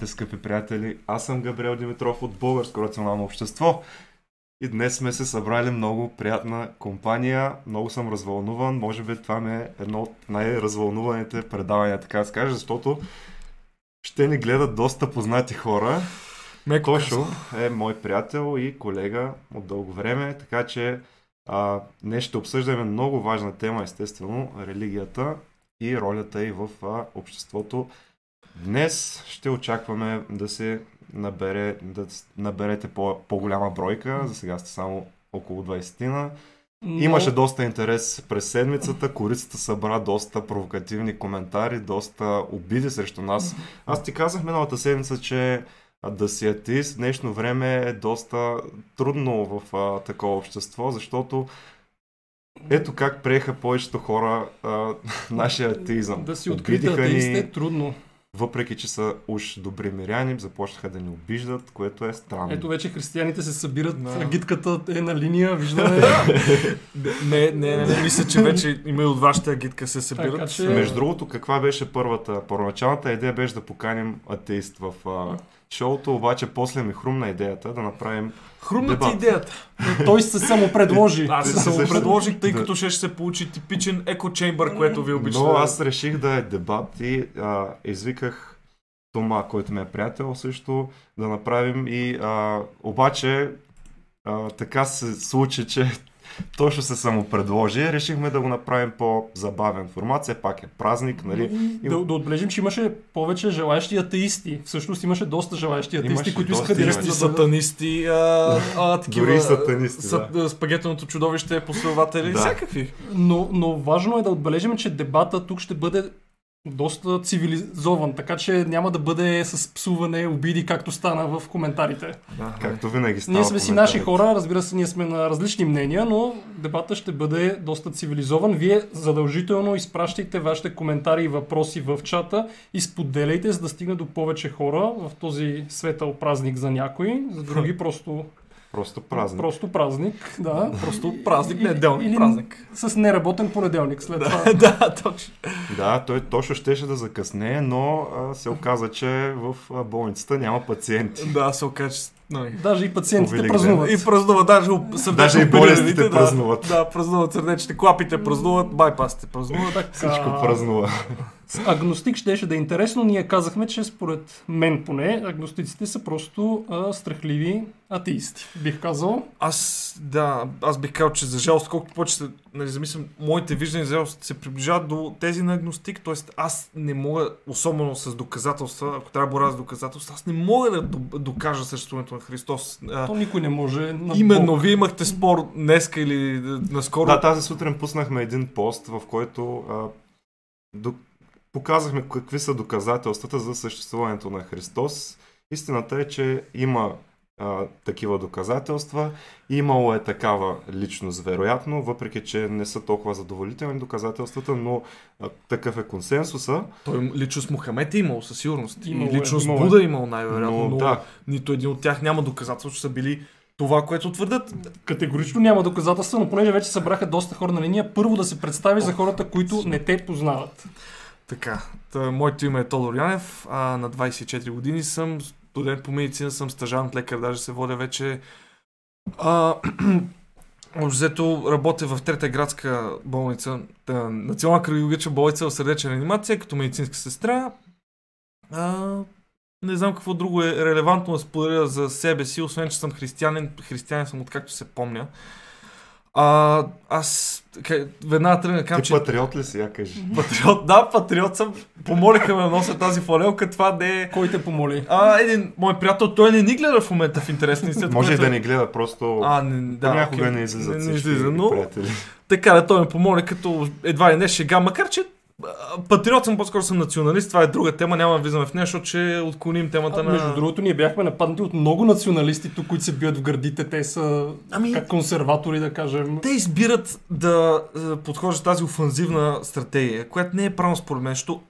Здравейте, скъпи приятели! Аз съм Габриел Димитров от Българско рационално общество. И днес сме се събрали много приятна компания. Много съм развълнуван. Може би това ми е едно от най-развълнуваните предавания, така да се каже, защото ще ни гледат доста познати хора. Меко Тошо е мой приятел и колега от дълго време, така че а, днес ще обсъждаме много важна тема, естествено, религията и ролята й в а, обществото. Днес ще очакваме да се набере, да наберете по, по-голяма бройка, за сега сте само около 20-тина. Но- Имаше доста интерес през седмицата, корицата събра доста провокативни коментари, доста обиди срещу нас. Аз ти казах миналата седмица, че да си атеист в днешно време е доста трудно в а, такова общество, защото ето как приеха повечето хора а, нашия атеизъм. Да си открит атеист е трудно. Въпреки че са уж добри миряни, започнаха да ни обиждат, което е странно. Ето вече християните се събират, Да. агитката е на линия, виждаме. Не, не, не, не, мисля, че вече има и от вашата агитка се събират. Така че- Между другото, каква беше първата? Първоначалната идея беше да поканим атеист в а, шоуто, обаче после ми хрумна идеята да направим... Хрумна ти идеята. Той се само предложи. Аз се Също- самопредложих, тъй Да. като ще се получи типичен еко чеймбър, което ви обичате. Но аз реших да е дебат и а, извиках Тома, който ми е приятел също, да направим и а, обаче а, така се случи, че точно се самопредложи. Решихме да го направим по-забавен формат. Все пак е празник, нали? И Да, да отбележим, че имаше повече желаящи атеисти. Всъщност имаше доста желаящи атеисти, Имаше които доста искаха да имаше. Сатанисти, а, а, такива... Дори сатанисти, са- да. Спагетеното чудовище, последователи, Да. всякакви. Но, но важно е да отбележим, че дебата тук ще бъде доста цивилизован, така че няма да бъде с псуване, обиди, както стана в коментарите. Да. Както винаги става Ние сме си наши хора, разбира се, ние сме на различни мнения, но дебата ще бъде доста цивилизован. Вие задължително изпращайте вашите коментари и въпроси в чата и споделяйте, за да стигне до повече хора в този светъл празник за някои, за други просто, Просто празник. просто празник, да. Просто празник, неделник Или празник. С неработен понеделник след това. да, точно. Да, той точно щеше да закъснее, но а, се оказа, че в болницата няма пациенти. Да, се окаже, че... нали. Даже и пациентите Велик ден. празнуват. И празнува, даже Даже и болестите да, празнуват. Да, празнуват сърдечните, клапите празнуват, байпасите празнуват. Така, Всичко празнува. Агностик щеше да е интересно. Ние казахме, че според мен поне, агностиците са просто а, страхливи атеисти. Бих казал. Аз, да, аз бих казал, че за жалост, колкото повече се, нали, замислям, моите виждания за жалост се приближават до тези на агностик, т.е. аз не мога, особено с доказателства, ако трябва да боря с доказателства, аз не мога да до- докажа съществуването на Христос. То никой не може. На именно, Бог. вие имахте спор днеска или наскоро. Да, тази сутрин пуснахме един пост, в който а, до... показахме какви са доказателствата за съществуването на Христос. Истината е, че има а, такива доказателства. Имало е такава личност, вероятно, въпреки че не са толкова задоволителни доказателствата, но а, такъв е консенсуса. Той личност Мухамед е имал със сигурност. Имало и е, личност имало е. Буда е имал най-вероятно, Но, но, да. нито един от тях няма доказателство, че са били това, което твърдят. Категорично няма доказателства, но понеже вече събраха доста хора на линия, първо да се представи за хората, които не те познават. Така, та, моето име е Тодор Янев, а на 24 години съм студент по медицина, съм стажант лекар, даже се водя вече. А, Общо взето работя в трета градска болница, та, национална кардиологична болница в сърдечна реанимация, като медицинска сестра. А, не знам какво друго е релевантно да споделя за себе си, освен че съм християнин. Християнин съм откакто се помня. А, аз ка- веднага тръгна кажам, Ти че патриот ли си, я кажи? Патриот, да, патриот съм. Помолиха ме да нося тази фланелка, това не е... Кой те помоли? А, един мой приятел, той не ни гледа в момента в интерес на истината. Може и което да е- ни гледа, просто А, не, да, понякога окей. не излизат не, не излиза, но приятели. така да той ме помоли като едва ли не шега, макар че патриот съм, по-скоро съм националист, това е друга тема, няма да влизаме в нея, защото ще отклоним темата А, на... между другото, ние бяхме нападнати от много националисти тук, които се бият в гърдите. Те са Ами- как консерватори, да кажем. Те избират да е, подхождат тази офанзивна стратегия, която не е правилно според мен, защото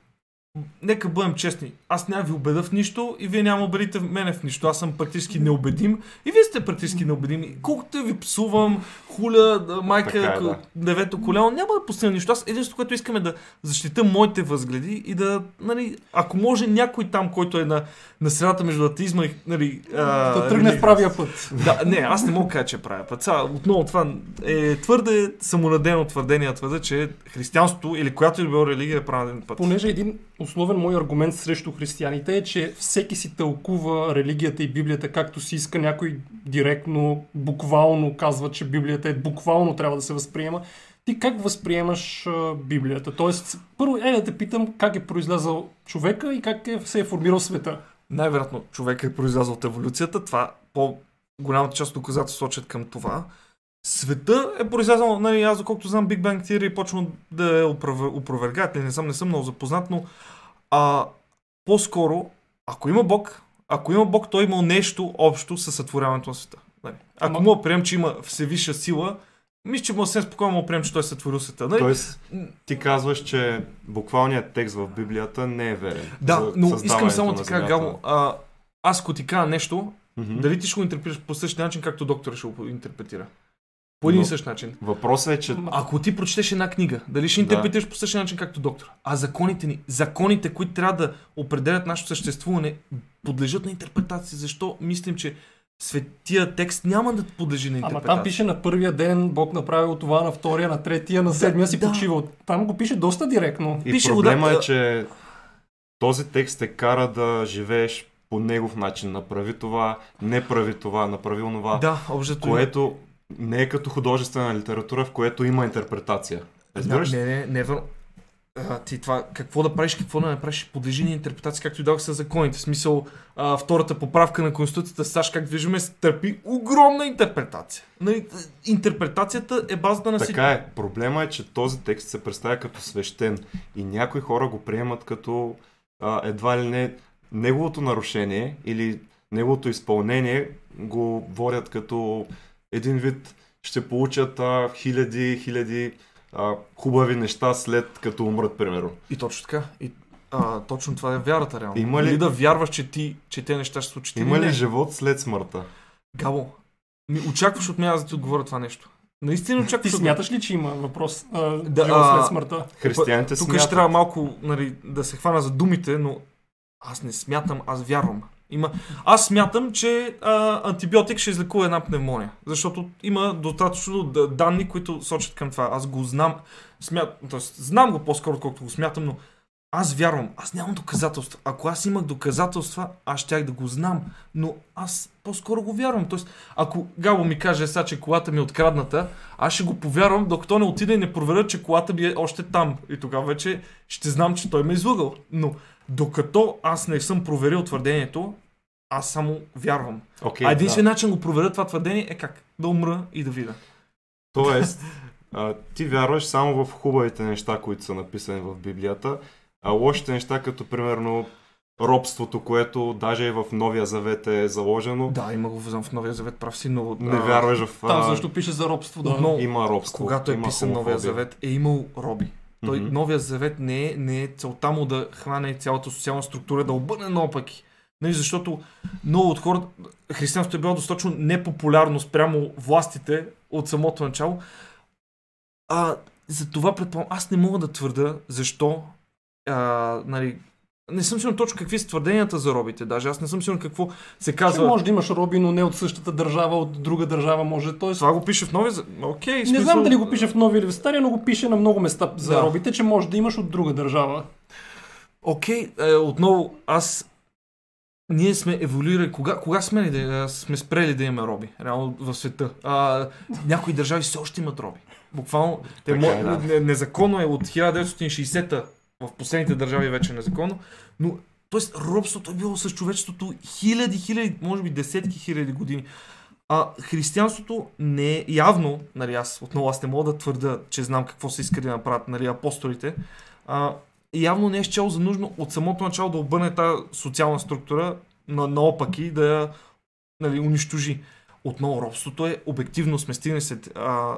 нека бъдем честни. Аз няма ви убеда в нищо и вие няма убедите мене в нищо. Аз съм практически неубедим и вие сте практически неубедими. Колкото ви псувам, хуля, майка, Така е, да. девето колело, няма да постигна нищо. Аз единството, което искаме е да защита моите възгледи и да, нали, ако може някой там, който е на, на средата между атеизма и, нали, а, Да тръгне в правия път. да, не, аз не мога да кажа, че правя път. Сега, отново това е твърде самонадено твърдение, твърде, че християнството или която и да било религия е правилен път. Понеже един основен мой аргумент срещу християните е, че всеки си тълкува религията и Библията както си иска. Някой директно, буквално казва, че Библията е буквално трябва да се възприема. Ти как възприемаш Библията? Тоест, първо е да те питам как е произлязал човека и как е, се е формирал света. Най-вероятно човек е произлязъл от еволюцията. Това по голямата част от доказателства сочат към това. Света е произлязъл, нали, аз доколкото знам Big Bang Theory почвам да я опровер- опровергаят, не съм, не съм много запознат, но а, по-скоро, ако има Бог, ако има Бог, той е имал нещо общо с сътворяването на света. Нали. Ако Ама- мога да приемем, че има всевисша сила, мисля, че може съвсем спокойно да приемем, че той е сътворил света. Нали? Тоест, ти казваш, че буквалният текст в Библията не е верен. да, но искам само Земята. Гамо, а, аз ако ти кажа нещо, Мгм. Дали ти ще го интерпретираш по същия начин, както доктор ще го интерпретира? По един и същ начин. Въпросът е, че Ако ти прочетеш една книга, дали ще Да. интерпретираш по същия начин, както доктор? А законите ни, законите, които трябва да определят нашето съществуване, подлежат на интерпретация. Защо мислим, че светия текст няма да подлежи на Ама интерпретация? там пише на първия ден Бог направил това, на втория, на третия, на седмия си да. почивал. Там го пише доста директно. и пише проблема да, е, че този текст те кара да живееш по негов начин. Направи това, не прави това, направи онова. Да, общото Което не е като художествена литература, в което има интерпретация. Да, Разбираш? не, не, не е верно. А, ти това, какво да правиш, какво да не правиш, подлежи на интерпретация, както и дадох с законите. В смисъл, а, втората поправка на Конституцията, САЩ, как виждаме, търпи огромна интерпретация. Нали, интерпретацията е базата на всичко. Така е. Проблема е, че този текст се представя като свещен и някои хора го приемат като а, едва ли не неговото нарушение или неговото изпълнение го водят като един вид ще получат а, хиляди, хиляди а, хубави неща след като умрат, примерно. И точно така. И, а, точно това е вярата, реално. Има ли- Или да вярваш, че, ти, че те неща ще се случат. Има ли не. живот след смъртта? Габо, ми очакваш от мен аз да ти отговоря това нещо. Наистина Ти очакваш от смяташ ли, че има въпрос а, Да, живот а, след смъртта? Християните Тук смятат. ще трябва малко нали, да се хвана за думите, но аз не смятам, аз вярвам. Има... Аз смятам, че а, антибиотик ще излекува една пневмония, защото има достатъчно данни, които сочат към това. Аз го знам, смят... Тоест, знам го по-скоро, колкото го смятам, но аз вярвам, аз нямам доказателства. Ако аз имах доказателства, аз щях да го знам, но аз по-скоро го вярвам. Тоест, ако Габо ми каже сега, че колата ми е открадната, аз ще го повярвам, докато не отида и не проверя, че колата ми е още там. И тогава вече ще знам, че той ме е излъгал. Но докато аз не съм проверил твърдението, аз само вярвам. Окей, а единствен да. начин го проверя това твърдение е как? Да умра и да видя. Тоест, а, ти вярваш само в хубавите неща, които са написани в Библията, а лошите неща, като примерно робството, което даже и в Новия Завет е заложено, Да, има го в Новия Завет, прав си, но... не а, вярваш в... Там също пише за робство, да. Но- Има робство. Когато е има писан Новия. Завет, е имал роби. Той, Мгм. Новия Завет не е, не е целта му да хване цялата социална структура, да обърне наопаки. Нали, защото много от хората, християнството е било достатъчно непопулярно спрямо властите от самото начало. А, за това предполагам, аз не мога да твърда защо а, нали, не съм сигурен точно какви са твърденията за робите. Даже аз не съм сигурен какво се Че казва. може да имаш роби, но не от същата държава, от друга държава може. Тоест, Това го пише в новия... за- Окей, не смисъл- знам дали го пише в нови или в стария, но го пише на много места за Да. робите, че може да имаш от друга държава. Окей, е, отново, аз... Ние сме еволюирали. Кога, кога сме, ли да, сме спрели да имаме роби? Реално в света. А, някои държави все още имат роби. Буквално, те Така е, да. не, незаконно е от 1960-та, в последните държави вече е незаконно, но Тоест, робството е било с човечеството хиляди, хиляди, може би десетки хиляди години. А християнството не е явно, нали аз отново аз не мога да твърда, че знам какво са искали да направят нали, апостолите, а, явно не е счел за нужно от самото начало да обърне тази социална структура на, наопаки да я нали, унищожи. Отново, робството е обективно сме стигнали след а,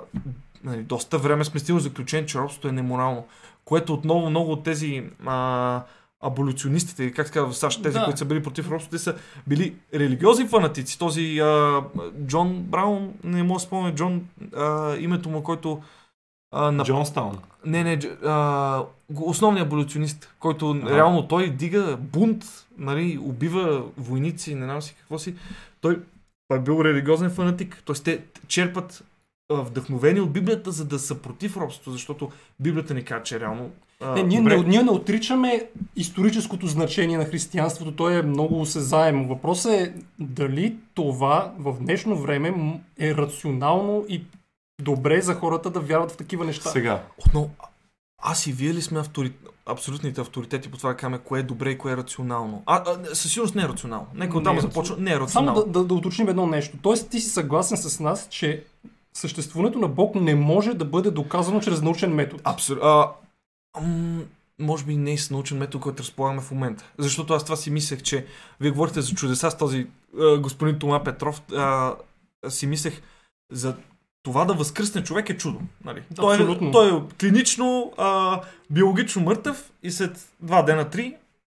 нали, доста време сме стигнали заключение, че робството е неморално. Което отново много от тези а, аболюционистите, как се казва в САЩ, тези, Да. които са били против робството, те са били религиозни фанатици. Този а, Джон Браун, не мога да спомня, Джон, а, името му, който а, на... Джонстаун. Не, не, а, основният аболюционист, който Ага. реално той дига бунт, нали, убива войници, не знам си какво си. Той, е бил религиозен фанатик. Тоест те черпат а, вдъхновение от Библията, за да са против робството, защото Библията ни казва, че реално... А, Не, ние, добре, не, ние не отричаме историческото значение на християнството, то е много осезаемо. Въпросът е дали това в днешно време е рационално и добре за хората да вярват в такива неща. Сега, Отново, а- аз и вие ли сме автори... абсолютните авторитети по това да кажем кое е добре и кое е рационално? А, а със сигурност не е рационално. Нека Не оттам е започва. Не е Само рационално. да, да, да уточним едно нещо. Тоест ти си съгласен с нас, че съществуването на Бог не може да бъде доказано чрез научен метод. Абсолютно. Може би не е с научен метод, който разполагаме в момента. Защото аз това си мислех, че вие говорите за чудеса с този а, господин Тома Петров. А, си мислех за това да възкръсне човек е чудо. Нали? Той, е, той е клинично, а, биологично мъртъв и след два дена, три,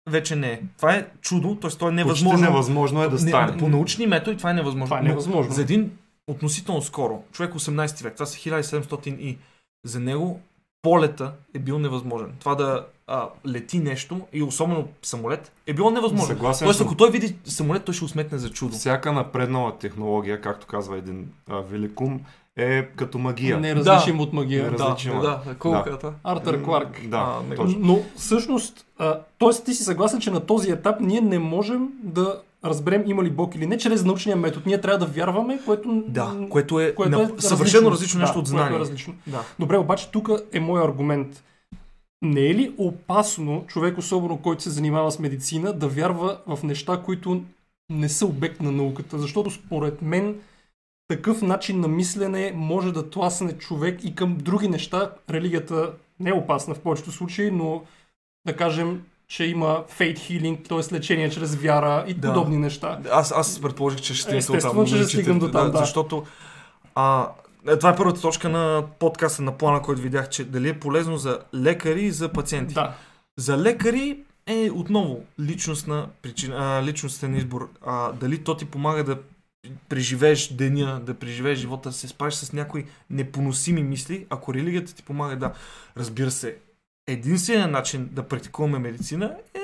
вече не е. Това е чудо, т.е. то е почти невъзможно. невъзможно е да стане. Не, по научни методи това е невъзможно. Това е Но невъзможно. За един относително скоро, човек 18 век, това са 1700 и за него полета е бил невъзможен. Това да а, лети нещо и особено самолет е било невъзможно. Съгласен Тоест, ако той види самолет, той ще усметне за чудо. Всяка напреднала технология, както казва един а, великум, е като магия. Не е различим от магия. Не е Да. различим. Значима. да, да, колката. Артър Кларк. Да, А, точно. Но всъщност, т.е. ти си съгласен, че на този етап ние не можем да разберем има ли Бог или не чрез научния метод. Ние трябва да вярваме, което, Да, което е, което на, съвършено различно нещо да, от което знание. Е различно. Да. Добре, обаче тук е мой аргумент. Не е ли опасно човек, особено който се занимава с медицина, да вярва в неща, които не са обект на науката? Защото според мен такъв начин на мислене може да тласне човек и към други неща. Религията не е опасна в повечето случаи, но да кажем, че има faith healing, т.е. лечение чрез вяра и Да. подобни неща. Аз, аз предположих, че ще стигнете Естествено, оттам. че ще до там, да. Защото а, е, това е първата точка на подкаста на плана, който видях, че дали е полезно за лекари и за пациенти. Да. За лекари е отново личностна причина, а, личностен избор. А, дали то ти помага да преживееш деня, да преживееш живота, да се справиш с някои непоносими мисли, ако религията ти помага да, разбира се, единственият начин да практикуваме медицина е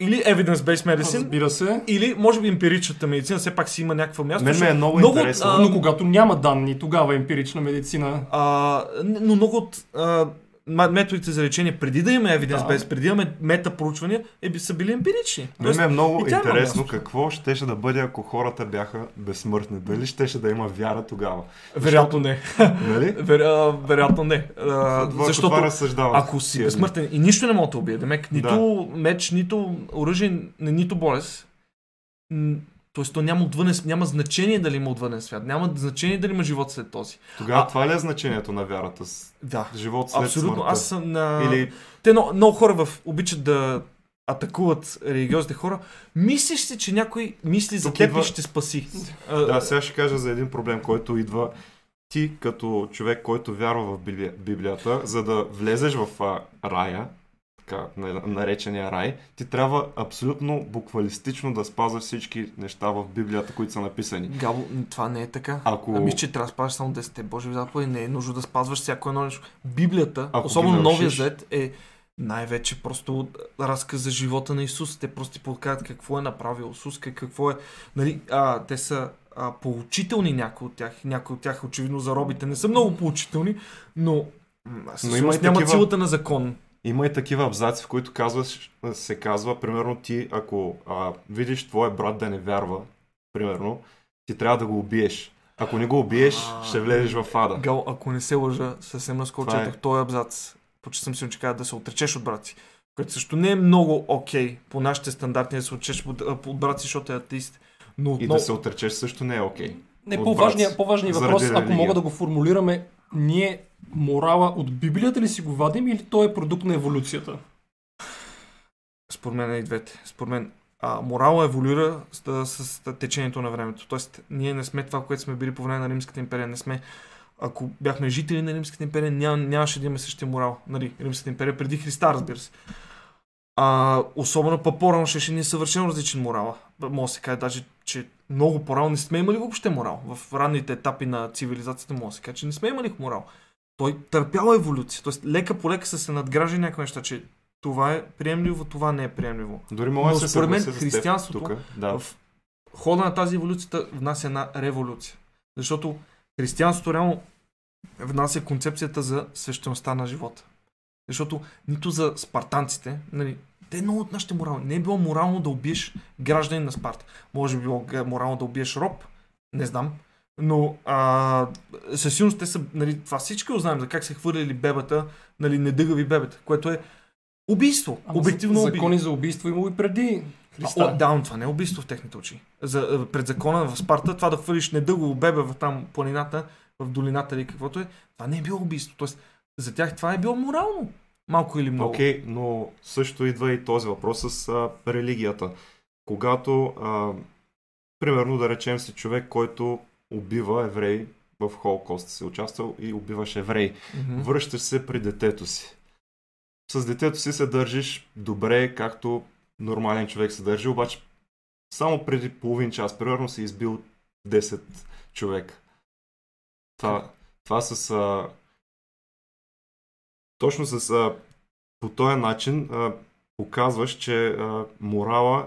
или evidence-based medicine, Разбира се. или може би емпиричната медицина все пак си има някакво място. Мен ме е много, много от, интересно. а, Но когато няма данни, тогава е емпирична медицина. А, но много от а, методите за лечение, преди да имаме evidence Да. преди да имаме метапроучвания, е, би- са били емпирични. Мен ми е много има интересно място. какво щеше да бъде, ако хората бяха безсмъртни. Дали щеше да има вяра тогава? вероятно не. Нали? Вер, вероятно не. А, Това- защото ако си безсмъртен и нищо не мога да убие, демек, нито меч, нито оръжие, нито болест, Тоест, то няма, отвънен, няма значение дали има отвънен свят. Няма значение дали има живот след този. Тогава А- това ли е значението на вярата? Да. живот след Абсолютно. смъртта? Аз съм на... Или Те много, много хора в, обичат да атакуват религиозните хора. Мислиш си, че някой мисли за Тук теб идва- и ще спаси. Да, сега ще кажа за един проблем, който идва ти като човек, който вярва в Библия, Библията, за да влезеш в рая, така на- наречения рай, ти трябва абсолютно буквалистично да спазваш всички неща в Библията, които са написани. Габо, това не е така. Ако- Ами, че трябва да спазваш само 10 Божи заповеди, не е нужно да спазваш всяко едно нещо. Библията, Ако особено Новия Завет, е най-вече просто разказ за живота на Исус. Те просто ти подказват какво е направил Исус, как- какво е... Нали, а, те са а, поучителни някои от тях. Някои от тях, очевидно, за робите не са много поучителни, но, м, Но има нямат такива- силата на закон. Има и такива абзаци, в които казваш, се казва, примерно ти, ако а, видиш твой брат да не вярва, примерно, ти трябва да го убиеш. Ако не го убиеш, А, ще влезеш в ада. Гал, ако не се лъжа, съвсем наскоро Това е. този абзац. Почти съм сигурен, че казва да се отречеш от брат си. Което също не е много окей по нашите стандарти да се отречеш от, брат си, защото е атеист. Но И отново, да се отречеш също не е окей. Не, От по-важният, въпрос, ако мога да го формулираме, ние морала от Библията ли си го вадим или той е продукт на еволюцията? според мен е и двете. Според мен а, морала еволюира с, с, с течението на времето. Тоест, ние не сме това, което сме били по време на Римската империя. Не сме ако бяхме жители на Римската империя, ням, нямаше да имаме същия морал. Нали, Римската империя преди Христа, разбира се. А, особено по-рано ще ни е съвършено различен морал. Може да се каже даже, че много по-рано не сме имали въобще морал. В ранните етапи на цивилизацията да се каже, че не сме имали морал. Той търпял еволюция. Тоест лека по лека са се надграждали някои неща, че това е приемливо, това не е приемливо. Дори мога да се според мен християнството тук. Да. В хода на тази еволюцията внася една революция. Защото християнството реално внася концепцията за свещеността на живота. Защото нито за спартанците, нали, те много от нашите морални. Не е било морално да убиеш гражданин на Спарта. Може би било морално да убиеш роб, не знам. Но а, със сигурност те са, нали, това всички го знаем, за как се хвърляли бебета, нали, недъгави бебета, което е убийство. Ама обективно за-. Закони за убийство има и преди Христа. О, да, но това не е убийство в техните очи. За, пред закона в Спарта, това да хвърлиш недълго бебе в там планината, в долината или каквото е, това не е било убийство. Тоест, за тях това е било морално. Малко или много. Окей, но също идва и този въпрос с а, религията. Когато, а, примерно да речем си човек, който убива евреи в Холокоста си участвал и убиваш евреи. Мгм. Връщаш се при детето си. С детето си се държиш добре, както нормален човек се държи, обаче само преди половин час, примерно си избил 10 човек. Това, това с... А, точно с... А, по този начин а, показваш, че а, морала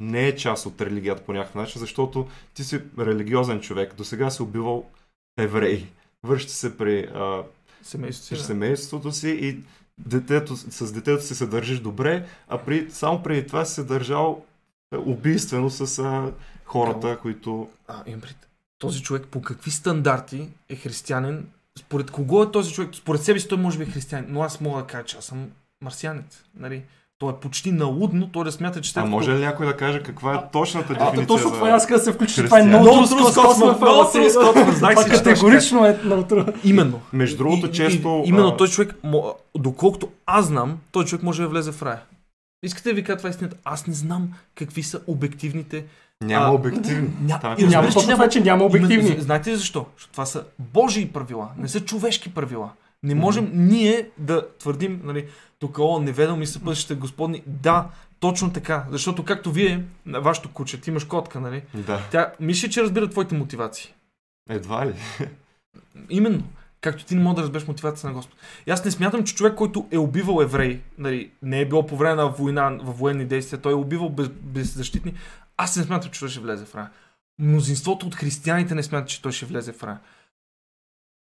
не е част от религията по някакъв начин, защото ти си религиозен човек. До сега си убивал евреи. Връща се при а, Семейството при си. да. семейството си и детето, с детето си се държиш добре, а при, само преди това си се държал е, убийствено с а, хората, които... А, имам пред. Този човек по какви стандарти е християнин? Според кого е този човек? Според себе си той може би е християнин, но аз мога да кажа, че аз съм марсианец. Нали? То е почти налудно, той да смята, че А след може ли някой да каже каква е точната А, дефиниция точно за... това аз да се включи, това е много че ще категорично е много трудно. Именно. Между другото, често... Именно а, той човек, доколкото аз знам, той човек може да влезе в рая. Искате да ви кажа това е истината? Аз не знам какви са обективните. Няма а, обективни. Ня... Там и е разбираш, Няма че че няма обективни. Именно, знаете ли защо? Защото това са Божии правила, не са човешки правила. Не можем ние да твърдим, нали, тук, о, неведомо ми са пътищите Господни. Да, точно така. Защото както вие, на вашето куче, ти имаш котка, нали? Да. Тя мисли, че разбира твоите мотивации. Едва ли. Именно. Както ти не можеш да разбереш мотивацията на Господ. И аз не смятам, че човек, който е убивал евреи, нали, не е било по време на война, в военни действия, той е убивал без, беззащитни, аз не смятам, че той ще влезе в рая. Мнозинството от християните не смятат, че той ще влезе в рая.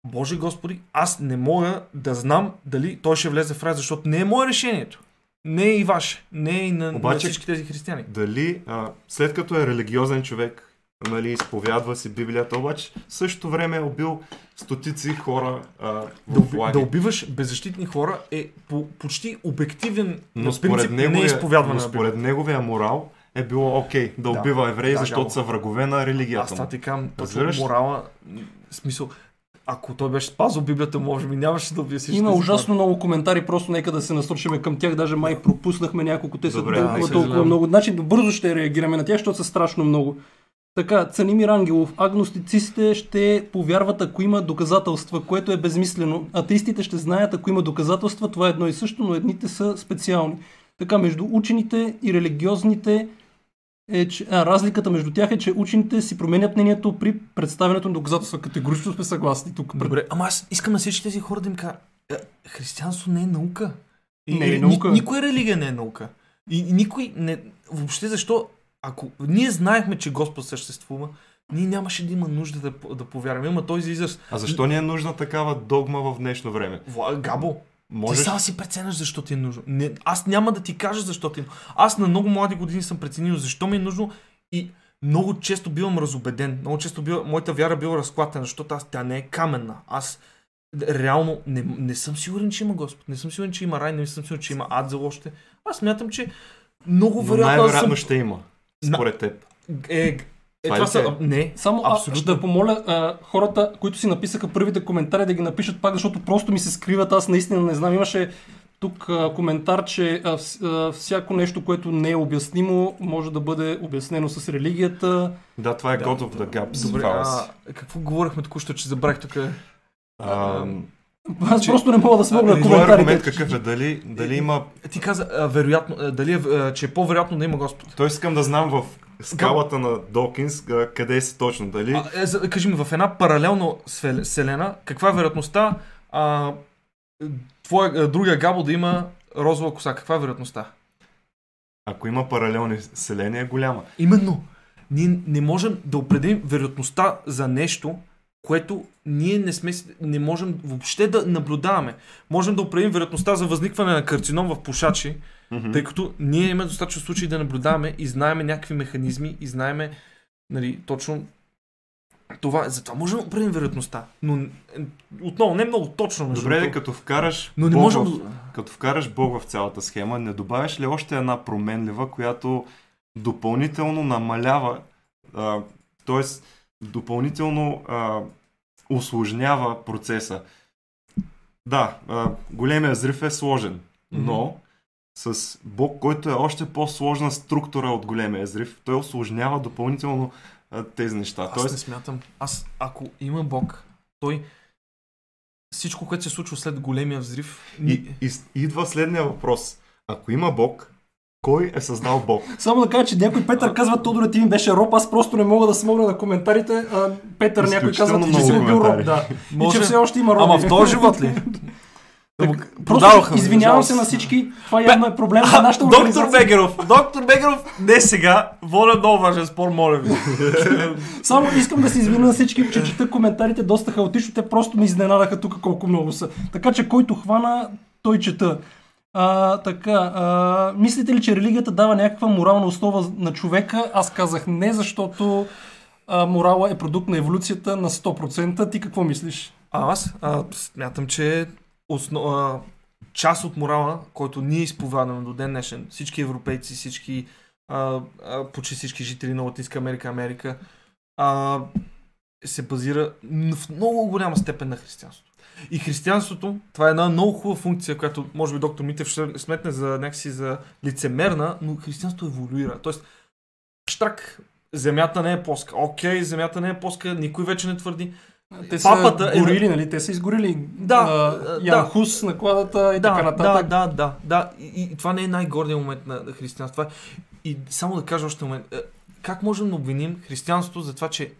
Боже Господи, аз не мога да знам дали той ще влезе в рая, защото не е мое решението. Не е и ваше. Не е и на, на Обаче- всички тези християни. Дали, а, след като е религиозен човек, нали, изповядва си Библията, обаче в същото време е убил стотици хора а, Да, в уби, лагер. да убиваш беззащитни хора е по, почти обективен Но принцип според, не е неговия, изповядване но на според неговия морал е било окей да, Да. убива евреи, Да, защото Гаво. са врагове на Аз религията това му. ти казвам, точно морала, смисъл, ако той беше спазил Библията, може би нямаше да убие всички. Има ужасно много коментари, просто нека да се насочиме към тях. Даже май пропуснахме няколко, те са Добре, толкова, толкова много. Значи бързо ще реагираме на тях, защото са страшно много. Така, Цанимир Ангелов, агностицистите ще повярват, ако има доказателства, което е безмислено. Атеистите ще знаят, ако има доказателства, това е едно и също, но едните са специални. Така, между учените и религиозните е, че, а, разликата между тях е, че учените си променят мнението при представянето на доказателства. Категорично сме съгласни тук. Добре, ама аз искам на всички тези хора да им кажа, е, християнство не е наука. И, Не е ни- наука. никоя религия не е наука. И, и никой не... Въобще защо, ако ние знаехме, че Господ съществува, ние нямаше да има нужда да, да повярваме. Има този израз. А защо ни е нужна такава догма в днешно време? Вла- Габо, Можеш... Ти сам си преценяш защо ти е нужно. Не, аз няма да ти кажа защо ти е нужно. Аз на много млади години съм преценил защо ми е нужно и много често бивам разобеден. Много често бива, моята вяра била разклатена, защото аз тя не е каменна. Аз реално не, не съм сигурен, че има Господ. Не съм сигурен, че има рай, не съм сигурен, че има ад за лошите. Аз смятам, че много Но вероятно най-вероятно съм... ще има. Според теб. Е, е, Това са... а, Не, Само Абсолютно. Ще помоля а, хората, които си написаха първите коментари, да ги напишат пак, защото просто ми се скриват. Аз наистина не знам. Имаше тук а, коментар, че а, вс- а, всяко нещо, което не е обяснимо, може да бъде обяснено с религията. Да, това е Да. God of the Gaps. Добре, fallacy. а, какво говорихме току-що, че забравих тук? А, Аз Че- просто не мога да смогна А, Твой аргумент коментарите. какъв е? Дали, дали има... Ти каза, а, вероятно, а, дали е, а, че е по-вероятно да има Господ. Той искам да знам в скалата на Докинс а, къде си точно. Дали... А, е, за, кажи ми, в една паралелна вселена, каква е вероятността а, твоя, а, другия Габо да има розова коса? Каква е вероятността? Ако има паралелни вселения, е голяма. Именно. Ние не можем да определим вероятността за нещо, което ние не, сме, не можем въобще да наблюдаваме. Можем да определим вероятността за възникване на карцином в пушачи, Мгм. тъй като ние имаме достатъчно случаи да наблюдаваме и знаеме някакви механизми и знаеме нали, точно това. Затова можем да определим вероятността. Но е, отново, не много точно. Между Добре, като вкараш, но не можем. в, като вкараш Бог в цялата схема, не добавяш ли още една променлива, която допълнително намалява, т.е. допълнително а, усложнява процеса. Да, а, големия зрив е сложен, но с Бог, който е още по-сложна структура от големия зрив, той осложнява допълнително а, тези неща. Аз Тоест, не смятам. Аз, ако има Бог, той всичко, което се случва след големия взрив. И, и, идва следния въпрос. Ако има Бог, кой е създал Бог? Само да кажа, че някой Петър казва, Тодор ти ми беше роб, аз просто не мога да смогна на коментарите. А, Петър някой казва, че си бил роб, да. И Може- че все още има роби. Ама в този живот ли? Да му- Просто извинявам се на всички. Това явно е проблем на нашата Доктор организация. Бегеров, доктор Бегеров, не сега, воля много важен спор, моля ви. Само искам да се извиня на всички, че чета коментарите доста хаотично. Те просто ми изненадаха тук колко много са. Така че който хвана, той чета. А, така, а, мислите ли, че религията дава някаква морална основа на човека? Аз казах не, защото а, морала е продукт на еволюцията на 100%. Ти какво мислиш? А аз а, смятам, че основ... част от морала, който ние изповядаме до ден днешен, всички европейци, всички, а, а, почти всички жители на Латинска Америка, Америка, а, се базира в много голяма степен на християнството. И християнството, това е една много хубава функция, която може би доктор Митев ще сметне за някакси за лицемерна, но християнството еволюира. Тоест, штрак, земята не е плоска. Окей, земята не е плоска, никой вече не твърди. Те са Папата е- горили, нали? Те са изгорили Да, а, да. Хус, накладата и да, така нататък. Да, да, да, да. И, и това не е най-гордият момент на, християнството. Е- И само да кажа още момент. е, Как можем да обвиним християнството за това, че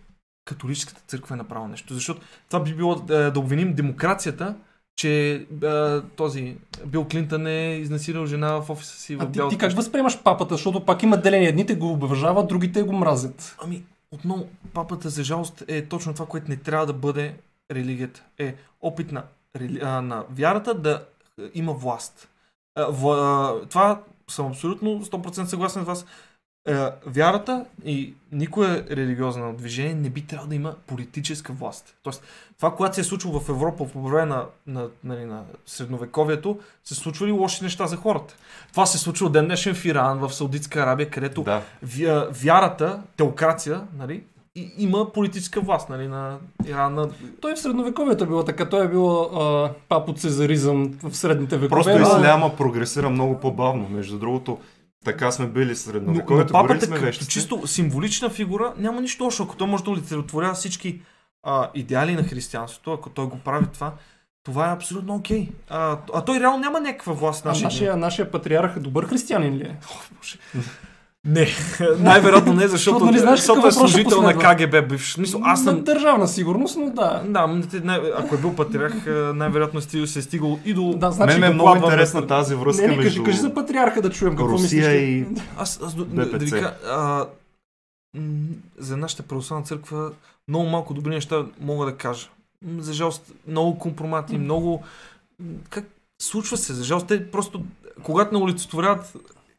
католическата църква е направила нещо? Защото това би било е, да обвиним демокрацията, че е, този Бил Клинтън е изнасилил жена в офиса си в А ти, ти как възприемаш папата, защото пак има деление. Едните го обожават, другите го мразят. Ами, отново, папата за жалост е точно това, което не трябва да бъде религията. Е опит на, рели... а, на вярата да е, има власт. А, в, а, това съм абсолютно 100% съгласен с вас. Е, вярата и никое религиозно движение не би трябвало да има политическа власт. Тоест, това, което се е случило в Европа по време на, на, нали, на средновековието, се случвали лоши неща за хората. Това се случва ден днешен в Иран, в Саудитска Арабия, където Да. вя- вярата, теокрация, нали, и, има политическа власт, нали, на Иран. На... Той в средновековието е било така. Той е било а, папоцезаризъм в средните векове. Просто исляма прогресира много по-бавно. Между другото, така сме били в Но, но средновековието, папата сме като чисто символична фигура няма нищо лошо, ако той може да олицетворява всички а, идеали на християнството, ако той го прави това, това е абсолютно окей. А, а той реално няма някаква власт. А нашия нашия, патриарх е добър християнин ли е? Не, най-вероятно не, защото, нали знаеш защото е служител на? КГБ бивш. В Смисъл, аз съм на държавна сигурност, но да. Да, най- ако е бил патриарх, е, най-вероятно е се е стигал и до... Да, значи Мен е много интересна на- тази връзка Не, не, кажи, между кажи за патриарха да чуем какво Русия мислиш. и... Аз, аз да, да, да ви БПЦ. кажа, а, за нашата православна църква много малко добри неща мога да кажа. За жалост, много компромати, много... Как случва се? За жалост, те просто, когато не олицетворяват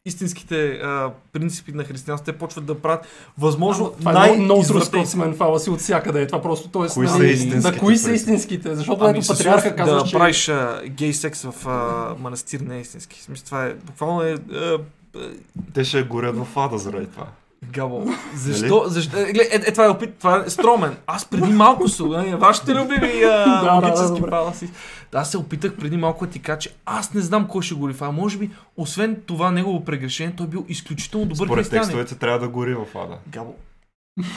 истинските а, принципи на християнството, те почват да правят възможно Това е много- много най-извратени- Scotsman фала от всякъде. е Това просто, т.е. Кои истинските Да, кои са истинските? Защото Ами, ето патриарха казва, да че... правиш а, гей секс в а, манастир не е истински. В Смисъл, това е буквално е, а, а, Те ще горят в ада заради това. Габо. Защо? защо? Е, е, е, това е опит, това е стромен. Аз преди малко се, е, вашите любими а, Да, да, логически добре. фаласи. Да, аз се опитах преди малко да ти кажа, че аз не знам кой ще гори това. Може би, освен това негово прегрешение, той е бил изключително добър Според християнин. текстовете трябва да гори в ада. Габо,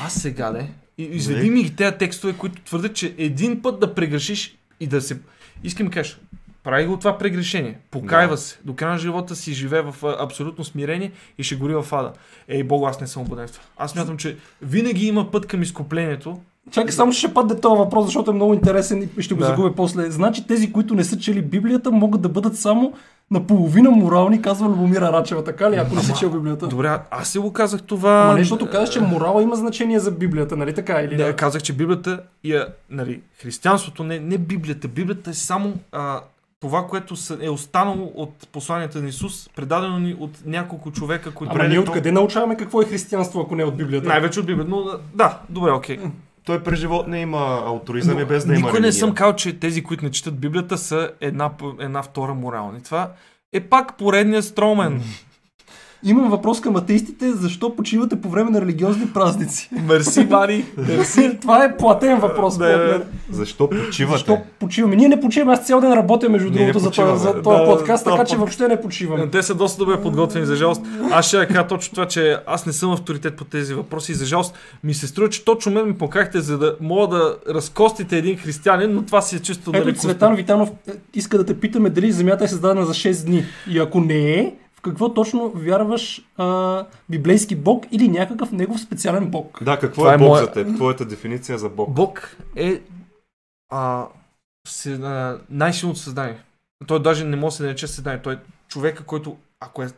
аз сега, де, и- изведи Нали? ми ги тези текстове, които твърдят, че един път да прегрешиш и да се... Искам да кажа, прави го това прегрешение, покайва се, до края на живота си живее в абсолютно смирение и ще гори в ада. Ей, Бог, аз не съм убеден в това. Аз смятам, че винаги има път към изкуплението. Чакай, само ще падне този въпрос, защото е много интересен и ще го Да. загубя после. Значи тези, които не са чели Библията, могат да бъдат само наполовина морални, казва Любомира Рачева, така ли, ако не си чел Библията? Добре, аз си го казах това. Ама нещото казваш, че морала има значение за Библията, нали така? Или Не, да? казах, че Библията и нали, християнството, не, не Библията. Библията е само а, това, което е останало от посланията на Исус, предадено ни от няколко човека, които... Ама ние откъде научаваме какво е християнство, ако не от Библията? Най-вече от Библията, но да, добре, окей. Той при живот не има авторизъм и без да има Никой не съм казал, че тези, които не четат Библията, са една, една втора морални. Това е пак поредният стромен. Имам въпрос към атеистите, защо почивате по време на религиозни празници? Мерси, Бани. Мерси. Това е платен въпрос. Да, мен. Защо почивате? Защо почиваме? Ние не почиваме, аз цял ден работя между другото за, почиваме. този, за този Да, подкаст, така че под- въобще не почивам. Те са доста добре подготвени, за жалост. Аз ще кажа точно това, че аз не съм авторитет по тези въпроси и за жалост ми се струва, че точно мен ми покахте, за да мога да разкостите един християнин, но това си е чисто Ето нали, Цветан Витанов е, иска да те питаме дали Земята е създадена за 6 дни. И ако не е, в какво точно вярваш а, библейски бог или някакъв негов специален бог? Да, какво Това е е Бог моя- за теб? Твоята дефиниция за Бог. Бог е а, се, а, най-силното създание. Той даже не може да се нарече създание. Той е човека, който, ако е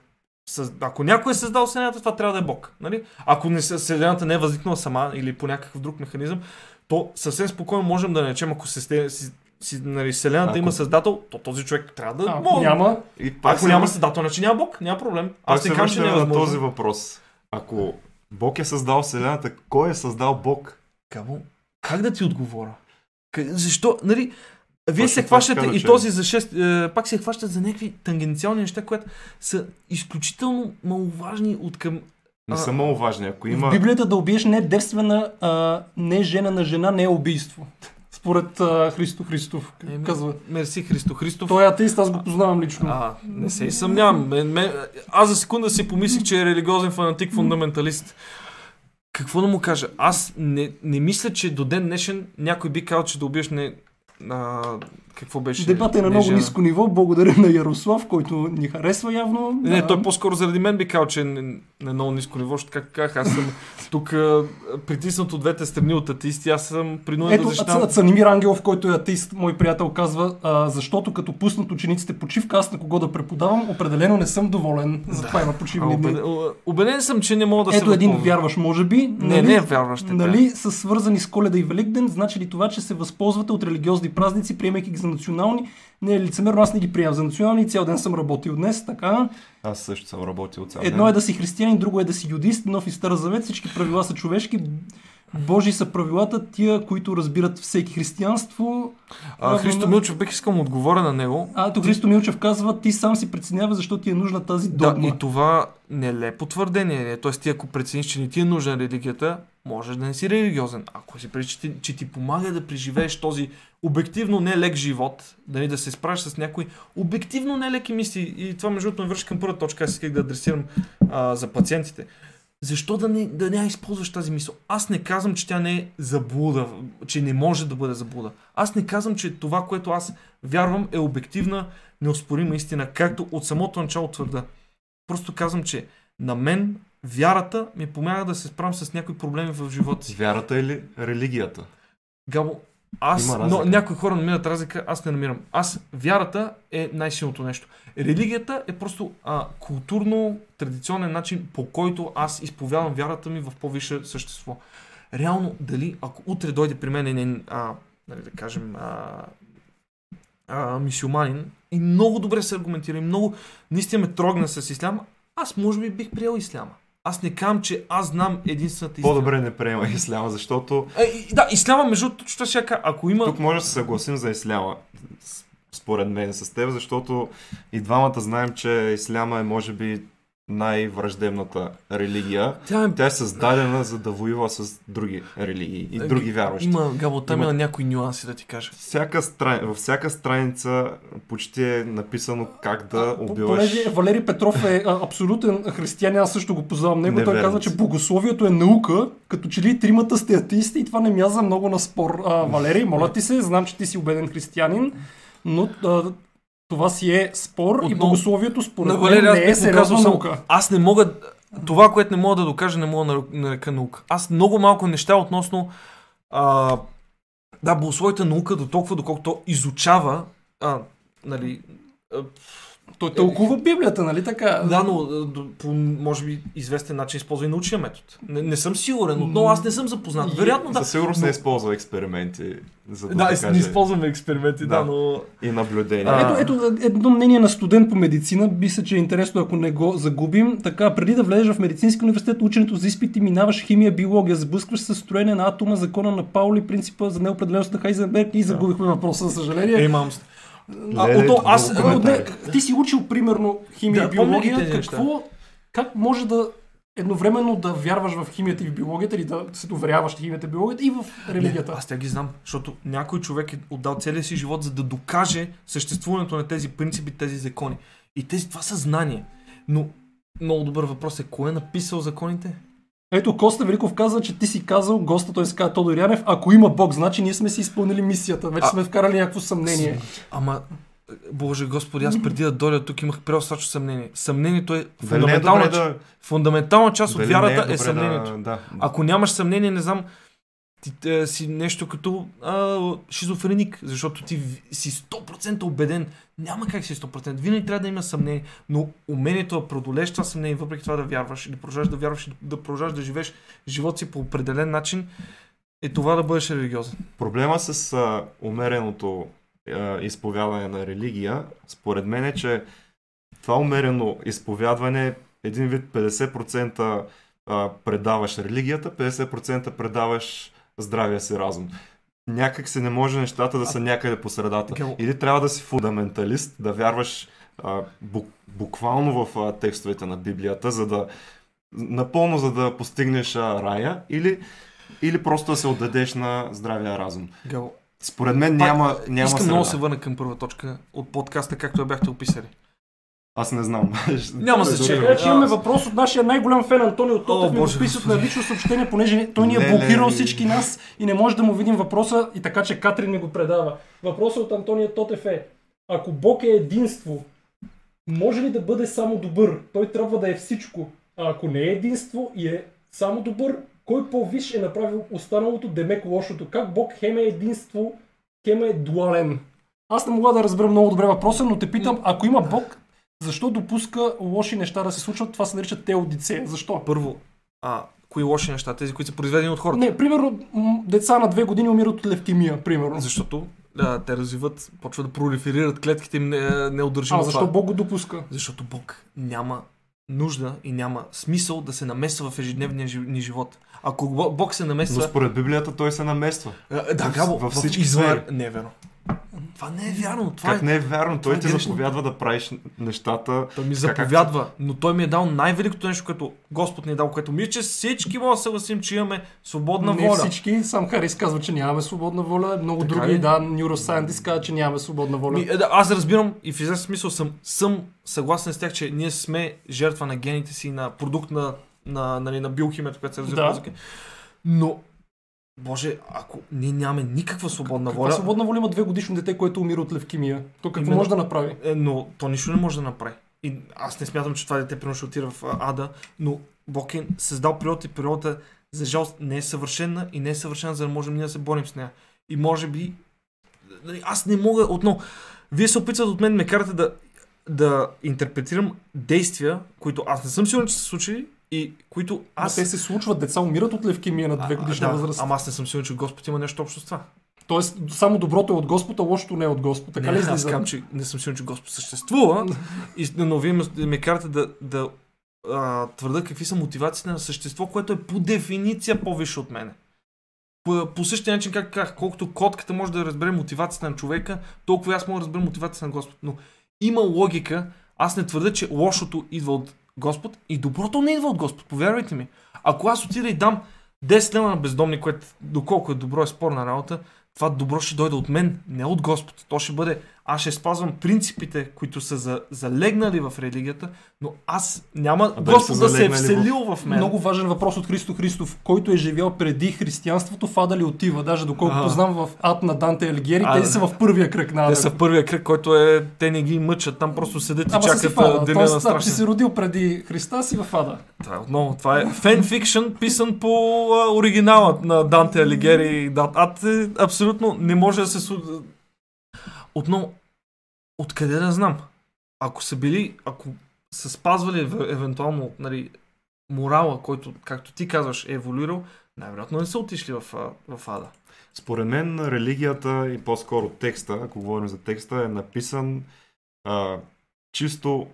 съз- ако някой е създал Вселената, това трябва да е Бог. Нали? Ако не, се- Вселената не е възникнала сама или по някакъв друг механизъм, то съвсем спокойно можем да наречем, ако се, сте- си, нали, Вселената Ако- има създател, то този човек трябва да А, може. няма, И пак Ако се няма създател, значи няма Бог, няма проблем. Аз се не казвам, че не е на възможно. този въпрос. Ако Бог е създал Вселената, кой е създал Бог? Каво, как да ти отговоря? Защо, нали, вие Точно се хващате кажа, и че- този за 6, е, пак се хващат за някакви тангенциални неща, които са изключително маловажни от към... Не са маловажни. Ако в има... Библията да убиеш не девствена, а, не жена на жена, не е убийство. Според а, Христо Христов, казва. Мерси Христо Христов. Той е атеист, аз го познавам лично. А, не се и съмнявам. Мен, мен, аз за секунда си помислих, че е религиозен фанатик, фундаменталист. Какво да му кажа? Аз не, не мисля, че до ден днешен някой би казал, че да убиеш не... А, какво беше? Дебат е на Не много ниско ниво. Благодаря на Ярослав, който ни харесва явно. Не, той по-скоро заради мен би казал, че е на много ниско ниво, защото как казах, аз съм тук притиснат от двете страни от атеисти, аз съм принуден Ето, да защитавам. Цанимир Ангелов, който е атеист, мой приятел, казва, а, защото като пуснат учениците почивка, аз на кого да преподавам, определено не съм доволен. Затова има А, почивни дни. убеден съм, че не мога да се Ето един възползвам. вярваш, може би. Не, не е вярващ. така. Нали са свързани с Коледа и Великден, значи ли това, че се възползвате от религиозни празници, приемайки ги за национални? Не е лицемерно, аз не ги приемам за национални цял ден съм работил днес, така. Аз също съм работил цял Едно ден. е да си християнин, друго е да си юдист, нов и стар завет, всички правила са човешки. Божи са правилата, тия, които разбират всеки християнство. А, Христо Милчев, бих искал да отговоря на него. А, ето Христо Милчев казва, ти сам си преценява защо ти е нужна тази Да, догма. и това нелепо твърдение. Тоест, ти ако прецениш, че не ти е нужна религията, можеш да не си религиозен. Ако си прецениш, че, ти- че ти помага да преживееш този обективно нелек живот, дали да се справиш с някои обективно нелеки мисли. И това, между другото, върши към първа точка. Аз исках да адресирам а, за пациентите. Защо да не, да не използваш тази мисъл? Аз не казвам, че тя не е заблуда, че не може да бъде заблуда. Аз не казвам, че това, което аз вярвам, е обективна, неоспорима истина, както от самото начало твърда. Просто казвам, че на мен вярата ми помага да се справям с някои проблеми в живота си. Вярата или религията? Габо, аз, но, някои хора намират разлика, аз не намирам. Аз, вярата е най-силното нещо. Религията е просто а, културно, традиционен начин, по който аз изповядвам вярата ми в по-висше същество. Реално, дали, ако утре дойде при мен един, а, нали, да кажем, а, а, мисюманин и много добре се аргументира и много наистина ме трогна с ислям, аз може би бих приел исляма. Аз не казвам, че аз знам единствената истина. По-добре не приема исляма, защото Е, и, да, исляма, между другото, точно ще ако има... тук може да се съгласим за исляма. Според мен с теб, защото и двамата знаем, че исляма е може би най-враждебната религия. Тя е Тя е създадена за да воюва с други религии и други вярващи. Има, Габо, там Има- има някои нюанси да ти кажа. Всяка страни... Във всяка страница почти е написано как да убиваш. Понеже Валери Петров е абсолютен християнин, аз също го познавам него, той казва, че богословието е наука, като че ли тримата сте атеисти и това не мяза много на спор. А, Валери, моля ти се, знам, че ти си убеден християнин, но а, това си е спор и Отново- богословието според На мен Валери, аз не е сериозна наука. аз не мога, това, което не мога да докажа, не мога да нар- нарека наука. Аз много малко неща относно а, да, богословията наука до толкова, доколкото то изучава а, нали, Той тълкува Библията, нали така? да, но до- по, може би, известен начин използва и научния метод. Не, не съм сигурен, отново аз не съм запознат. Вероятно да. Със сигурност Но- не използва експерименти, за да, Да, докаже не използваме експерименти, да, Да. но... и наблюдения. А. Ето, ето едно мнение на студент по медицина, би се, че е интересно, ако не го загубим. Така, преди да влезеш в медицински университет, ученето за изпити минаваш химия, биология, сблъскваш се с строене на атома, закона на Паули, принципа за неопределеност на Хайзенберг и загубихме въпроса, за съжаление. Ей, мам. А, Леле, ото, аз... А, не, ти си учил примерно химия Да, и биология. Какво, как може да едновременно да вярваш в химията и в биологията или да се доверяваш в химията и биологията и в религията? Не, аз тя ги знам, защото някой човек е отдал целия си живот, за да докаже съществуването на тези принципи, тези закони. И тези, това са знания. Но много добър въпрос е, кой е написал законите? Ето Коста Великов казва, че ти си казал, госта той се казва Тодор Янев, ако има Бог, значи ние сме си изпълнили мисията. Вече А- сме вкарали някакво съмнение. Ама, Боже Господи, аз преди да дойда тук имах преострачно съмнение. Съмнението е е фундаментална, добре да... фундаментална част от дали не вярата е, добре съмнението. Да, да. Ако нямаш съмнение, не знам, ти е, си нещо като а, шизофреник, защото ти си 100% убеден. Няма как си 100%. Винаги трябва да има съмнение, но умението да преодолееш това съмнение, въпреки това да вярваш, или продължаваш да вярваш, да продължаваш да живееш живота си по определен начин, е това да бъдеш религиозен. Проблема с а, умереното а, изповядване на религия, според мен е, че това умерено изповядване е един вид 50% а, предаваш религията, 50% предаваш здравия си разум. Някак се не може нещата да са някъде по средата. Или трябва да си фундаменталист, да вярваш а, бу, буквално в а, текстовете на Библията, за да напълно за да постигнеш а, рая, или, или просто да се отдадеш на здравия разум. Гал, Според мен пак, няма, няма Искам среда. много се върна към първа точка от подкаста, както я бяхте описали. Аз не знам. Няма значение. Така че имаме въпрос от нашия най-голям фен Антонио Тотев. Ми го Боже писат на лично съобщение, понеже той ни е блокирал всички нас и не може да му видим въпроса и така, че Катрин ми го предава. Въпросът от Антония Тотев е, ако Бог е единство, може ли да бъде само добър? Той трябва да е всичко. А ако не е единство и е само добър, кой по-виш е направил останалото демек лошото? Как Бог хем е единство, хем е дуален? Аз не мога да разбера много добре въпроса, но те питам, ако има Бог, защо допуска лоши неща да се случват? Това се нарича теодицея. Защо? Първо, а, кои лоши неща? Тези, които са произведени от хората. Не, примерно, деца на две години умират от левкемия, примерно. Защото да, те развиват, почват да пролиферират клетките им не, неудържимо. А защо това. Бог го допуска? Защото Бог няма нужда и няма смисъл да се намесва в ежедневния ни живот. Ако Бо- Бог се Но намесва... според Библията той се намества. А, да, в- Габо, във в всички извън... сфери. Не е верно. Това не е вярно. Това Как е... не е вярно? Той е ти грешно. заповядва да правиш нещата. Той ми заповядва, но той ми е дал най-великото нещо, което Господ ни е дал, което мисля, че всички могат да съгласим, че имаме свободна не воля. всички. Сам Харис казва, че нямаме свободна воля. Много Така други, ли? да, neuroscientists казват, че нямаме свободна воля. Ми, е, да, аз разбирам и в известен смисъл съм, съм съгласен с тях, че ние сме жертва на гените си, на продукт на, на, нали, на биохимията, която се развива Да. Но, Боже, ако ние нямаме никаква свободна Каква воля, свободна воля има две годишно дете, което умира от левкемия? То какво Именно. може да направи? е, но то нищо не може да направи. И аз не смятам, че това дете примерно ще в ада, но Бог е създал природата и природата за жалост не е съвършена и не е съвършена, за да можем ние да се борим с нея. И може би, нали, аз не мога отново. Вие се опитвате от мен, ме карате да, да интерпретирам действия, които аз не съм сигурен, че са случили и които Аз... аз... те се случват, деца умират от левкемия на две годишна да, възраст. Ама аз не съм сигурен, че Господ има нещо общо с това. Тоест, само доброто е от Господ, а лошото не е от Господ. Така не, ли аз излиза? казвам, че не съм сигурен, че Господ съществува, и, но вие ме, ме карате да, да а, твърда какви са мотивациите на същество, което е по дефиниция по-висше от мене. По, по същия начин, как казах, колкото котката може да разбере мотивацията на човека, толкова аз мога да разбера мотивацията на Господ. Но има логика, аз не твърда, че лошото идва от Господ и доброто не идва от Господ, повярвайте ми. Ако аз отида и дам 10 лева на бездомни, което доколко е добро е спорна работа, това добро ще дойде от мен, не от Господ. То ще бъде, аз ще спазвам принципите, които са за, залегнали в религията, но аз няма А Господ да се е залегнали в- вселил в мен. Много важен въпрос от Христо Христов, който е живял преди християнството, в ада ли отива? Даже доколкото знам в ад на Данте Алигери, А, тези да. са в първия кръг на Те са в първия кръг, който е, те не ги мъчат, там просто седят и Ама чакат в ада. а, деня на Тоест, ако си родил преди Христа, си в ада. Това е отново, това е фенфикшн, писан по а, оригинала на Данте Алигери. Да, ад е абсолютно не може да се... Отново, откъде да знам? Ако са били, ако са спазвали ев- евентуално нали, морала, който, както ти казваш, е еволюирал, най-вероятно не са отишли в, в ада. Според мен религията и по-скоро текста, ако говорим за текста, е написан а, чисто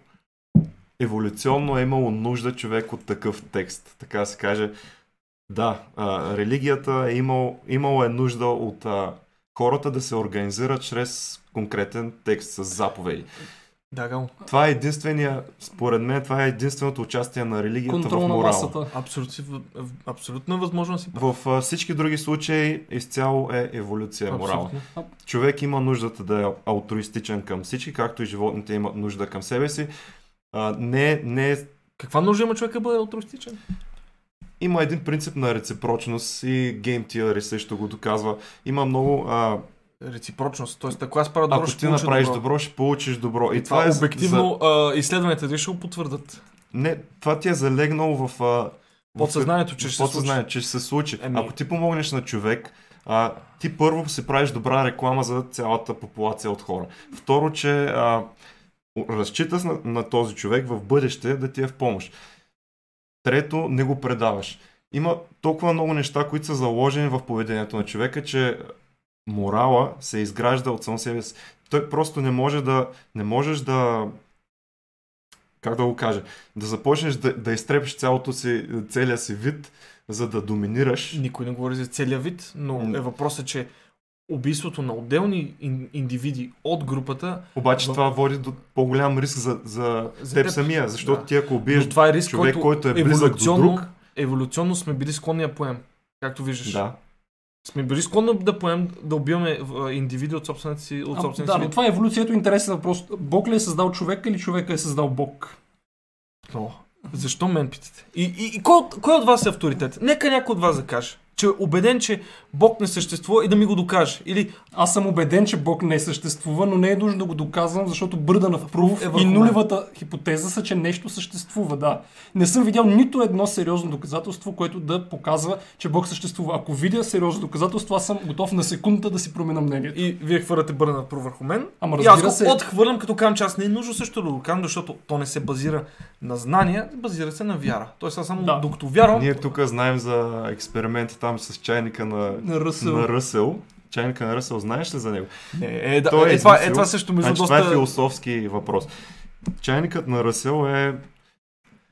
еволюционно е имало нужда човек от такъв текст. Така се каже. Да, а, религията е имал, имало е нужда от а, хората да се организират чрез конкретен текст с заповеди. Да, Гал. Това е единствения, според мен, това е единственото участие на религията Контрол в на морала. масата. Абсолютно, абсолютно е възможно да си прав. В всички други случаи изцяло е еволюция морала. Човек има нуждата да е алтруистичен към всички, както и животните имат нужда към себе си. А, не, не, Каква нужда има човека да бъде алтруистичен? има един принцип на реципрочност и Game Theory също го доказва. Има много... А, Реципрочност. Тоест, ако аз правя добро, ако ще ти направиш добро. добро. ще получиш добро. И Това, това, е е обективно, а, изследванията дали ще го потвърдат. Не, това ти е залегнало в... А, Подсъзнанието, че ще се че ще се случи. Еми- Ако ти помогнеш на човек, а, ти първо си правиш добра реклама за цялата популация от хора. Второ, че а, разчиташ на, на този човек в бъдеще да ти е в помощ. Трето, не го предаваш. Има толкова много неща, които са заложени в поведението на човека, че морала се изгражда от сам себе си. Той просто не може да, не можеш да как да го кажа, да започнеш да, да изтрепиш цялото си, целия си вид, за да доминираш. Никой не говори за целия вид, но е въпросът, че убийството на отделни ин, индивиди от групата, Обаче В- това води до по-голям риск за, за, За теб, теб. самия, защото Да. ти ако убиеш но това е риск, човек, който, който е близък до друг, еволюционно сме били склонни да поем. Както виждаш. да, Сме били склонни да поем, да убиваме индивиди от собствената си, от собствената да, си но това е еволюцията. Интересен въпрос. Бог ли е създал човека или човека е създал Бог? Но, защо мен питате? И, и, и кой, от- кой от вас е авторитет? Нека някой от вас да каже. Че е убеден, че Бог не съществува и да ми го докаже. Или Аз съм убеден, че Бог не съществува, но не е нужно да го доказвам, защото Бърдан в Прув Е и върху мен. нулевата хипотеза са, че нещо съществува, да. Не съм видял нито едно сериозно доказателство, което да показва, че Бог съществува. Ако видя сериозно доказателство, аз съм готов на секундата да си променя мнението. и вие хвърляте бърна про върху мен. Ама и аз разбира го се, отхвърлям, като казвам, че аз не е нужно също да го казвам, защото то не се базира на знания, базира се на вяра. Тоест аз само Да. докато вярвам, ние тук знаем за експеримента там с чайника на, на Ръсъл. на Ръсел. Чайника на Ръсел, знаеш ли за него? не, е, да, Той е е, това, е, това също между Значи, доста... това е философски въпрос. Чайникът на Ръсел е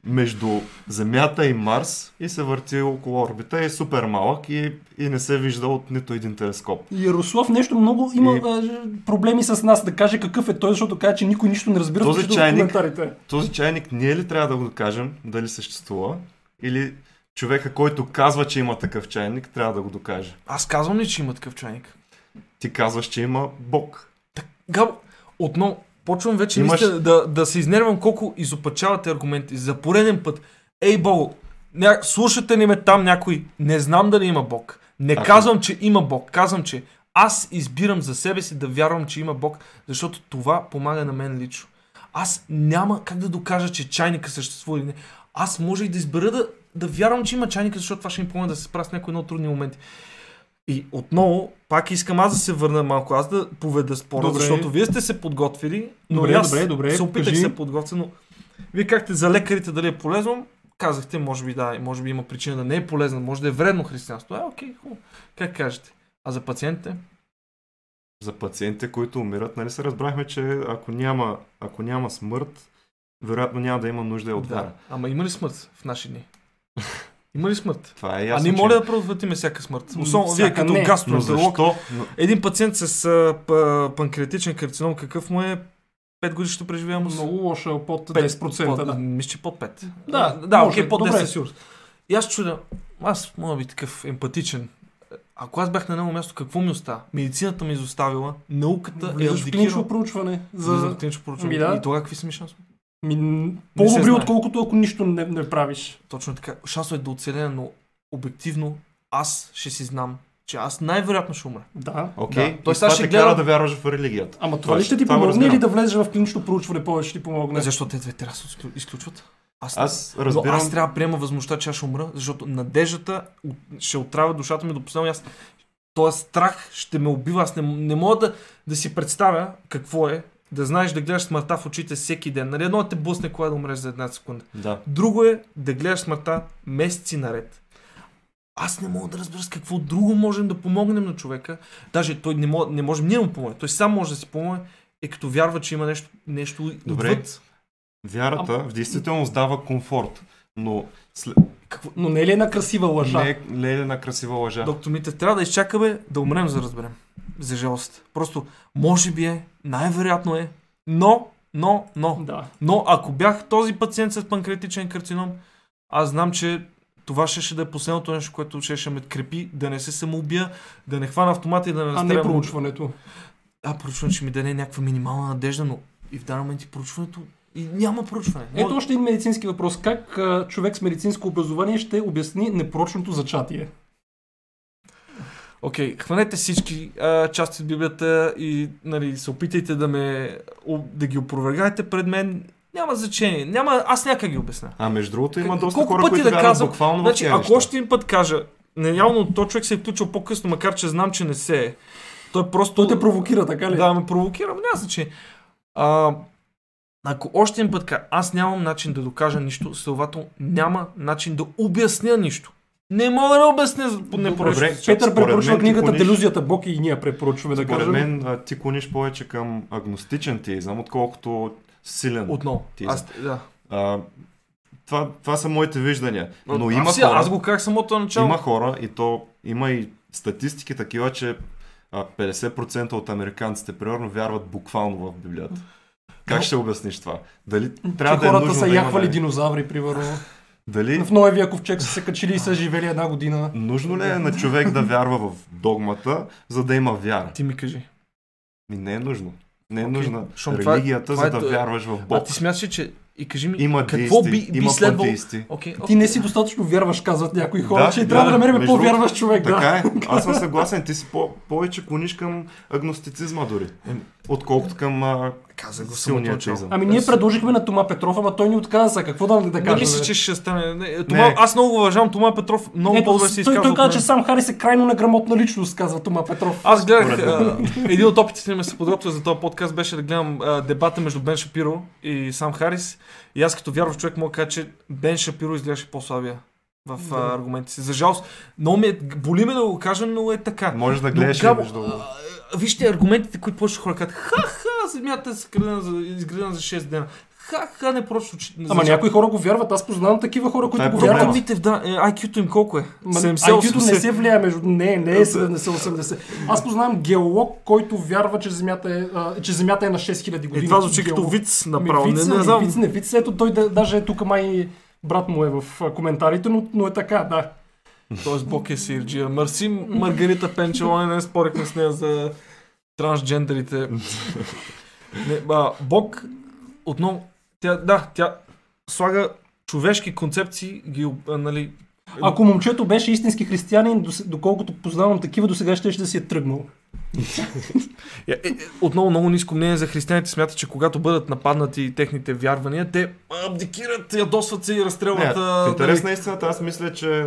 между Земята и Марс и се върти около орбита. Е супер малък и, и не се вижда от нито един телескоп. Ярослав нещо много има И- а, проблеми с нас да каже какъв е той, защото каза, че никой нищо не разбира, Този чайник- коментарите. Този чайник ние ли трябва да го докажем дали съществува? Или човека, който казва, че има такъв чайник, трябва да го докаже? Аз казвам ли, че има такъв чайник? Ти казваш, че има Бог. Габо, отново, почвам вече Имаш- Имаш... да, да се изнервам колко изопачавате аргументи. За пореден път. Ей, Бог, ня... слушате ли ме там някой? Не знам дали има Бог. Не Ако- казвам, че има Бог. Казвам, че аз избирам за себе си да вярвам, че има Бог, защото това помага на мен лично. Аз няма как да докажа, че чайника съществува или не. Аз може и да избера да, да вярвам, че има чайника, защото това ще ми помогне да се справя с някои много трудни моменти. И отново, пак искам аз да се върна малко, аз да поведа спора, Добре. защото вие сте се подготвили, но Добре, аз добре, добре, се опитах кажи. се подготвя, но вие какте за лекарите дали е полезно, казахте, може би да, може би има причина да не е полезно, може да е вредно християнство. Е, окей, хубаво. Как кажете? А за пациентите? За пациентите, които умират, нали се разбрахме, че ако няма, ако няма смърт, вероятно няма да има нужда и от вяра. Ама има ли смърт в наши дни? Има ли смърт? Това е а ясно. не че- моля да предотвратиме всяка смърт. Особено вие като не. Но гастроентеролог. защо? Но, Един пациент с а, панкреатичен карцином, какъв му е 5 годишната преживяемост. Много лоша, под Пет, 10%. Под, да. Мисля, че под 5. Да, да, окей, под 10 добре. със сигурност. И аз чудя, аз мога да би такъв емпатичен. Ако аз бях на него място, какво ми остава? Медицината ми изоставила, науката е Влизаш в клинично абдикирала. проучване. За За... клинично проучване. Ами да. И тогава какви са ми шансове? Ми, по-добри, отколкото ако нищо не, не правиш. Точно така. Шансове да оцеля, но обективно аз ще си знам, че аз най-вероятно ще умра. Да. Окей, Да. да. Тоест, аз ще гледам- да вярваш в религията. Ама това ли ще ти помогне или да влезеш в клинично проучване повече ще ти помогне? Защо те двете трябва да се изклю- изключват? Аз, Аз Но разбирам... аз трябва да приема възможността, че аз ще умра, защото надеждата ще отравя душата ми до последно. Аз, този страх ще ме убива. Аз не, не мога да, да си представя какво е да знаеш да гледаш смъртта в очите всеки ден. Нали, едно е те блъсне кога да умреш за една секунда. Да. Друго е да гледаш смъртта месеци наред. Аз не мога да разбера с какво друго можем да помогнем на човека. Даже той не, може, не можем ние да му помогнем. Той сам може да си помогне, е като вярва, че има нещо, нещо Добре. отвъд. Вярата в действителност дава комфорт, но след... Какво? Но не е ли една красива лъжа? не, е, не е една красива лъжа. Доктор Митев, трябва да изчакаме да умрем, за да разберем. За жалост. Просто, може би е, най-вероятно е, но, но, но, Да. но ако бях този пациент с панкреатичен карцином, аз знам, че това ще, ще да е последното нещо, което ще, ще ме крепи, да не се самоубия, да не хвана автомата и да не А разстрелям. не проучването. А, проучването ще ми даде някаква минимална надежда, но и в даден момент и проучването и няма проучване. Ето още един медицински въпрос. Как а, човек с медицинско образование ще обясни непрочното зачатие? Окей, хванете всички а, части от Библията и нали, се опитайте да, ме, да ги опровергаете пред мен. Няма значение. Няма, аз някак ги обясня. А между другото има доста колко хора, пъти които да казвам? буквално Значи, ако неща. още един път кажа, не, явно то човек се е включил по-късно, макар че знам, че не се е. Той просто... Той те провокира, така ли? Да, ме провокира, но няма значение. А, ако още един път кажа, аз нямам начин да докажа нищо, следователно няма начин да обясня нищо. Не мога да обясня по. Добре, Петър Според препоръчва мен книгата клониш- Делюзията Бог и ние препоръчваме да Според кажем. мен а, ти клониш повече към агностичен теизъм, отколкото силен. Отново. Ти Аз, да. А, това, това са моите виждания. Но има аз, си- хора, аз го казах самото начало. има хора и то има и статистики такива, че а, 50% от американците примерно вярват буквално в Библията. Как Но- ще обясниш това? Дали Че трябва да е хората са да яхвали има... динозаври, примерно. Дали В Ноевия ковчег са се качили и са живели една година. нужно ли е на човек да вярва в догмата, за да има вяра? Ти ми кажи. Ми не е нужно. Не е Окей, нужна това е- религията, това е за да т- вярваш в Бог. А ти смяташ, че... И кажи ми, Има какво деисти, би, би има следвало... пантеисти. Окей, Ти не си достатъчно вярваш, казват някои хора, Да, че да, трябва да намерим между по-вярващ човек. Така Да. е. Аз съм съгласен. Ти си по- повече клониш към агностицизма дори. Отколкото към а, Казах го силния самото начало. теизъм. Ами ние предложихме на Тома Петров, ама той ни отказа. Какво да, да Не кажем? мисля, че ще стане. Не, Тома, Не. аз много уважавам Тома Петров. Много по-добре се той, изказва. той от каза, че сам Харис е крайно неграмотна личност, казва Тома Петров. Аз гледах, а, един от опитите ми се подготвя за този подкаст беше да гледам а, дебата между Бен Шапиро и Сам Харис. И аз като вярващ човек мога да кажа, че Бен Шапиро изглеждаше по-слабия в Да. аргументите си. За жалост, много ме, боли ме да го кажа, но е така. Можеш да Но гледаш Габо, между... Вижте аргументите, които повече хора казват. Ха-ха, земята е изградена за, изградена за 6 дена. Ха-ха, не просто. че- Ама за- някои хора го вярват. Аз познавам такива хора, които е го вярват. Митев, да, е, IQ-то им колко е? Ма, 70, IQ-то не 80. се влияе между... Не, не е 70-80. Аз познавам геолог, който вярва, че Земята е, а, че земята е на 6000 години. Е, това звучи като виц Ми, направо. виц, не, не знам. виц, не виц. Ето той да, даже е тук май брат му е в коментарите, но, но е така, да. Тоест Бог е сирджия. Мерси Маргарита Пенчелоне, не спорихме с нея за трансджендерите. не, а, Бог отново, тя, да, тя слага човешки концепции, ги, а, нали, Ако момчето беше истински християнин, доколкото познавам такива, до сега ще, ще си е тръгнал. Е, е, отново много ниско мнение за християните смятат, че когато бъдат нападнати техните вярвания, те абдикират, ядосват се и Не, разстрелват. а, в интерес нали, на истината, аз мисля, че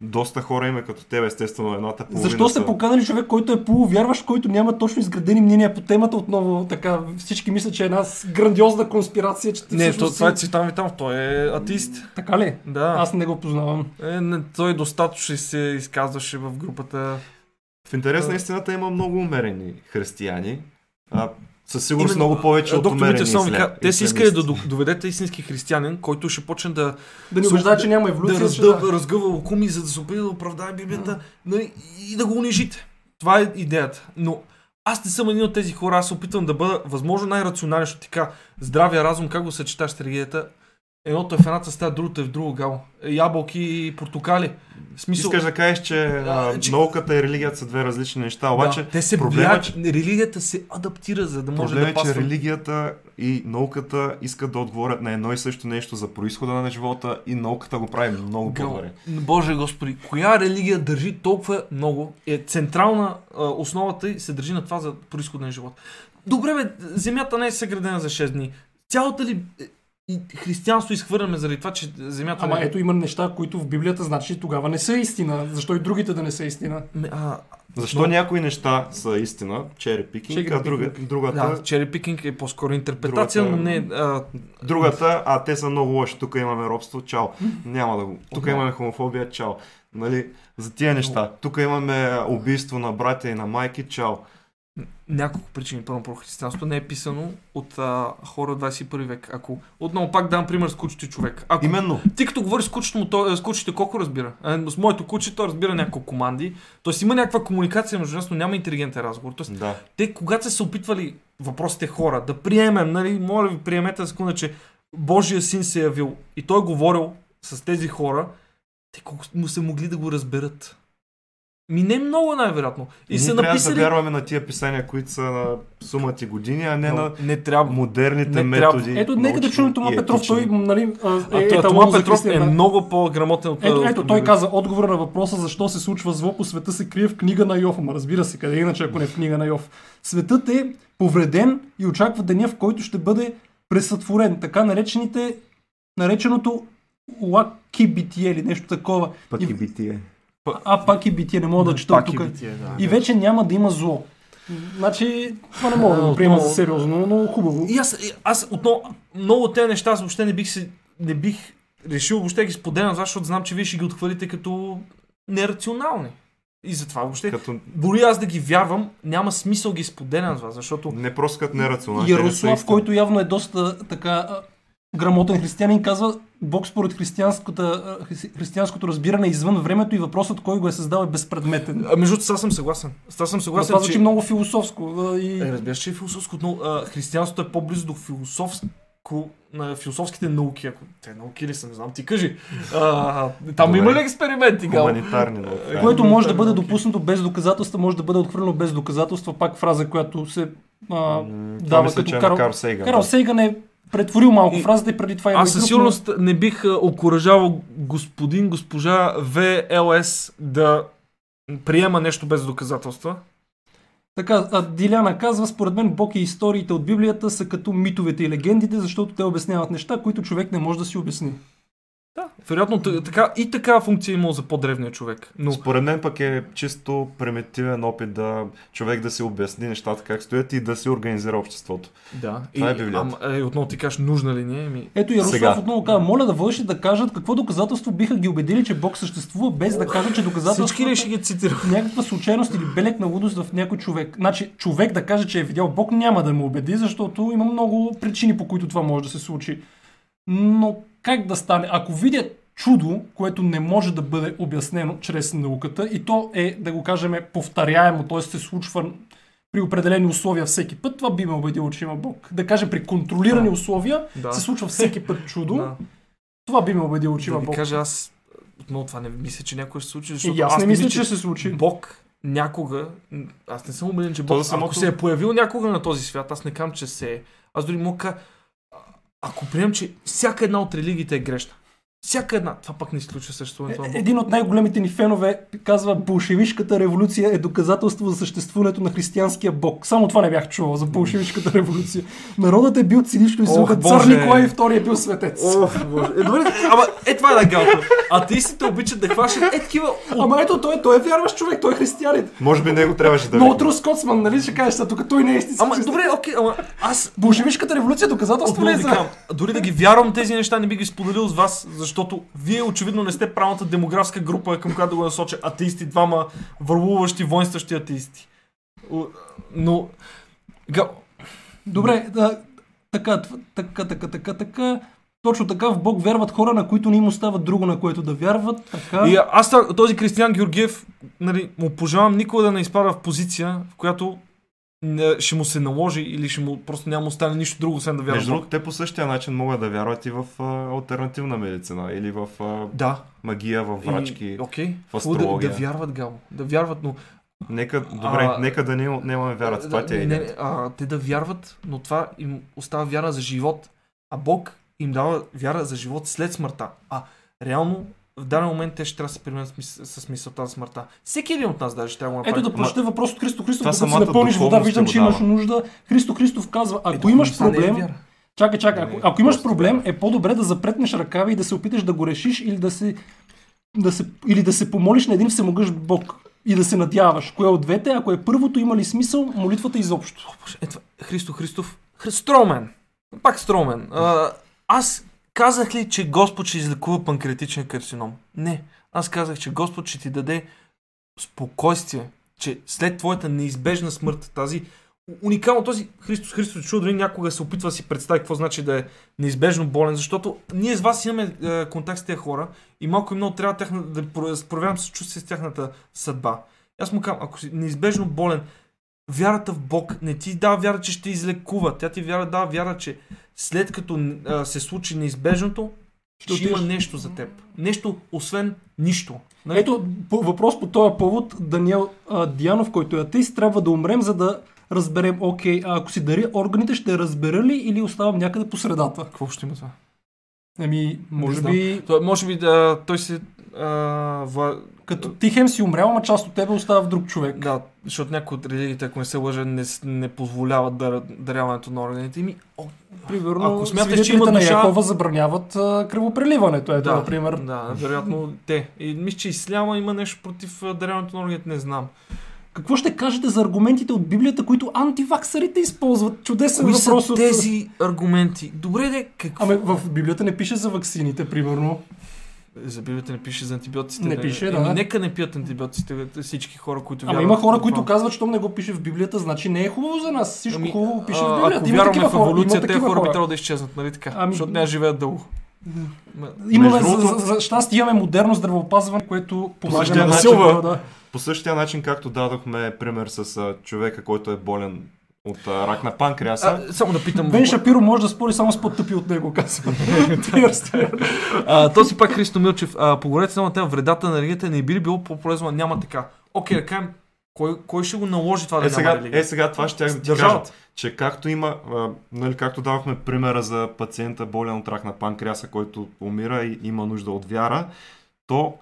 доста хора има като теб, естествено, едната половина Защо сте са- поканали човек, който е полувярващ, който няма точно изградени мнения по темата отново? Така, всички мислят, че е една грандиозна конспирация, че ти Не, то, всъщност това е си... Цветан Витанов, той е атеист. Така ли? Да. Аз не го познавам. Е, не, той достатъчно се изказваше в групата. В интерес на истината има много умерени християни. А, със сигурност Именно, много повече от доктор Митев само каза, те си искали да доведете истински християнин, който ще почне да, Да ни убеждава, че няма да еволюция. че раздъв, да. разгъва лукуми, за да се опита да оправдае Библията нали, и да го унижите. Това е идеята. Но Аз не съм един от тези хора, аз се опитвам да бъда възможно най-рационален, защото така здравия разум, как го съчеташ с религията, едното е в едната стая, другото е в друго гало. Ябълки и портокали. В смисъл, Искаш да кажеш, че, а, че- науката и религията са две различни неща, обаче да, те се проблема, влияят, че- религията се адаптира, за да може Проблем да е, че пасва. религията и науката искат да отговорят на едно и също нещо за происхода на живота и науката го прави много по-добре. Боже Господи, коя религия държи толкова много? Е централна а, основата й се държи на това за происхода на живот. Добре, бе, земята не е съградена за 6 дни. Цялата ли е, и християнство изхвърляме заради това, че земята Ама не е... ето има неща, които в Библията значи тогава не са истина. Защо и другите да не са истина? А, Защо Но- някои неща са истина, чери пикинг, Cherry а друга, другата, да, чери пикинг е по-скоро интерпретация, Другата- но не... А, другата, а те са много лоши, тук имаме робство, чао. Няма да го. Тук имаме хомофобия, чао. Нали, за тия неща. Тук имаме убийство на братя и на майки, чао. Няколко причини. Първо, про християнството не е писано от а, хора от 21 век. Ако отново пак дам пример с кучето човек. Ако Именно. Ти като говориш с кучето му, той, с кучето колко разбира? А, с моето куче той разбира няколко команди. Тоест има някаква комуникация между нас, но няма интелигентен разговор. Тоест, Да. те когато са се опитвали въпросите хора да приемем, нали, моля ви, приемете секунда, че Божия син се е явил и той е говорил с тези хора, те колко му се могли да го разберат. Ми не много най-вероятно. И са трябва написали... да вярваме на тия писания, които са на сумати години, а не Но на не трябва. модерните Не трябва. методи. Ето, нека да чуем Тома и Петров. Той, нали, а, е, Тома Петров е много по-грамотен от Ето, ето, той каза, отговора на въпроса защо се случва зло по света се крие в книга на Йов. Ама разбира се, къде иначе, ако не в книга на Йов. Светът е повреден и очаква деня, в който ще бъде пресътворен. Така наречените, нареченото лаки битие или нещо такова. Пък И- и. А, пак и битие, не мога да чета Пак и тук. битие, да. И вече няма да има зло. Значи, това не мога да го приема за сериозно, но хубаво. И аз, и аз отново, много от тези неща аз въобще не бих, се, не бих решил въобще ги споделям, защото знам, че вие ще ги отхвърлите като нерационални. И затова въобще, Като дори аз да ги вярвам, няма смисъл ги споделям с вас, защото не просто като нерационални. не Ярослав, който явно е доста така грамотен християнин, казва Бог според християнската, а, хри- християнското разбиране е извън времето и въпросът кой го е създал е безпредметен. а, между другото, съм съгласен. Сега съм Но съгласен, това звучи че... много философско. а, И... Е, разбираш, че е философско, но а, християнството е по-близо до философско на философските науки, ако те науки ли са, не знам, ти кажи. А, там Добре. има ли експерименти, Гал? Хуманитарни науки. да. Което може да бъде допуснато без доказателства, може да бъде отхвърлено без доказателства. Пак фраза, която се а, Това дава като е Карл, Карл Сейган. Карл. Сейган е претворил малко И- фразата и преди това има Аз със сигурност не бих окоръжавал господин, госпожа ВЛС да приема нещо без доказателства. Така, а Диляна казва, според мен Бог и историите от Библията са като митовете и легендите, защото те обясняват неща, които човек не може да си обясни. Да. Вероятно така, и такава функция е имал за по-древния човек. Но Според мен пък е чисто примитивен опит да човек да си обясни нещата как стоят и да си организира обществото. да. Това и, е Библията. ама, е, отново ти кажеш, нужна ли ни е? Ми... Ето Ярослав Сега. отново казва, моля да вълши да кажат какво доказателство биха ги убедили, че Бог съществува, без да кажат, че доказателството Всички ли ще ги цитирам? е някаква случайност или белег на лудост в някой човек. Значи, човек да каже, че е видял Бог, няма да му убеди, защото има много причини, по които това може да се случи. Но как да стане? Ако видя чудо, което не може да бъде обяснено чрез науката, и то е, да го кажем, повторяемо, т.е. се случва при определени условия всеки път, това би ме убедило, че има Бог. Да кажем, при контролирани условия Да. се случва всеки път чудо, Да. това би ме убедило, че Да има ви Бог. кажа, аз отново това не мисля, че някой ще се случи, защото И аз не мисля, мисля, че ще се случи. Бог някога, аз не съм убеден, че Бог, самото- ако се е появил някога на този свят, аз не кам, че се е. Аз дори мога, да ако приемем, че всяка една от религиите е грешна, всяка една, това пък не изключва съществуването на Е, Бог. Един от най-големите ни фенове казва, болшевишката революция е доказателство за съществуването на християнския бог. Само това не бях чувал за болшевишката революция. Народът е бил цинично излъган, цар Боже. Николай II е бил светец. Ох, боже. Е, добре, ама е това е най-галото. Атеистите обичат да хващат е такива Ама ето, той, той е вярващ човек, той е християнин. Може би него трябваше да Но видим. от Рус Коцман, нали ще кажеш, а тук той не е истински. Ама добре, окей, ама аз Болшевишката революция е доказателство ли е за... дори да ги вярвам тези неща, не би ги споделил с вас, защото вие очевидно не сте правилната демографска група, към която да го насоча атеисти, двама върлуващи, воинстващи атеисти. Но... Добре, да, така, така, така, така, така. Точно така в Бог вярват хора, на които не им остава друго, на което да вярват. Така. И аз този Кристиян Георгиев, нали, му пожелавам никога да не изпада в позиция, в която ще му се наложи или ще му просто няма остане нищо друго, освен да вярва. Между другото, те по същия начин могат да вярват и в а, альтернативна медицина или в а, Да. магия, в врачки. И, окей. в Хубаво да, астрология. да вярват, Гамо. Да вярват, но... Нека, добре, А, нека да не, нямаме вяра. Това да, ти е не, идеята. а, Те да вярват, но това им остава вяра за живот. А Бог им дава вяра за живот след смъртта. А реално в даден момент те ще трябва да се примерят с, с мисълта за смъртта. Всеки един от нас даже ще трябва да Ето да прочета въпрос от Христо Христов, докато си напълниш вода, виждам, ти че имаш нужда. Христо Христов казва, ако имаш е проблем, чакай, чакай, ако, ако имаш проблем, е по-добре да запретнеш ръкави и да се опиташ да го решиш или да се, да се, или да се помолиш на един всемогъщ Бог и да се надяваш. Кое от двете? Ако е първото, има ли смисъл молитвата изобщо? Ето, Христо Христов. Хри- Стромен. Пак Стромен. А, аз казах ли, че Господ ще излекува панкреатичен карцином? Не. Аз казах, че Господ ще ти даде спокойствие, че след твоята неизбежна смърт, тази уникално този Христос Христос чудо, дори някога се опитва да си представи какво значи да е неизбежно болен, защото ние с вас имаме е, контакт с тези хора и малко и много трябва тяхна, да про- проявявам се чувствие с тяхната съдба. Аз му казвам, ако си неизбежно болен, вярата в Бог не ти дава вяра, че ще излекува. Тя ти вяра дава вяра, че след като а, се случи неизбежното, ще, Ще има нещо за теб. Нещо, освен нищо. Нали? Ето по, въпрос по този повод. Даниел а, Дианов, който е атеист, трябва да умрем, за да разберем, окей, а ако си дари органите, ще разбера ли или оставам някъде по средата? Какво ще има това? Ами, може би, Той, може би да, той се... А, вла... като ти хем си умрял, ама част от тебе остава в друг човек. Да, защото някои от религиите, ако не се лъжа, не, не позволяват да, даряването на органите. Ми, о, Примерно, Ако смяташ, че има на душа- Яхова забраняват а, кръвопреливането. Ето, да, например. Да, вероятно те. И мисля, че исляма има нещо против даряването на органите, не знам. Какво ще кажете за аргументите от Библията, които антиваксарите използват? Чудесен Кои въпрос са от... тези аргументи? Добре, де, какво? Ами в Библията не пише за ваксините, примерно. За Библията не пише за антибиотиците. Не пише, Еми, да. нека не пият антибиотиците всички хора, които Ама вярват. има хора, които казват, щом не го пише в Библията, значи не е хубаво за нас. Всичко Ами, хубаво пише а, в Библията. Ако Има вярваме в хора, еволюция, има тези такива хора би трябвало да изчезнат, нали така? Ами- Защото не живеят дълго. Ма- Имаме, за, за, за щастие имаме модерно здравеопазване, което помага на начин-. Да. По същия начин, както дадохме пример с а, човека, който е болен от а, рак на панкреаса, А, само да питам. Бен Шапиро може да спори само с по-тъпи от него, казва. Този пак Христо Милчев. А, поговорете само на тази вредата на религията. Не би ли било по-полезно, няма така. Окей, да кажем, кой, кой ще го наложи това да е, няма сега, религия? е сега това ще да ти кажа, че както има, а, нали, както давахме примера за пациента болен от рак на панкреаса, който умира и има нужда от вяра, то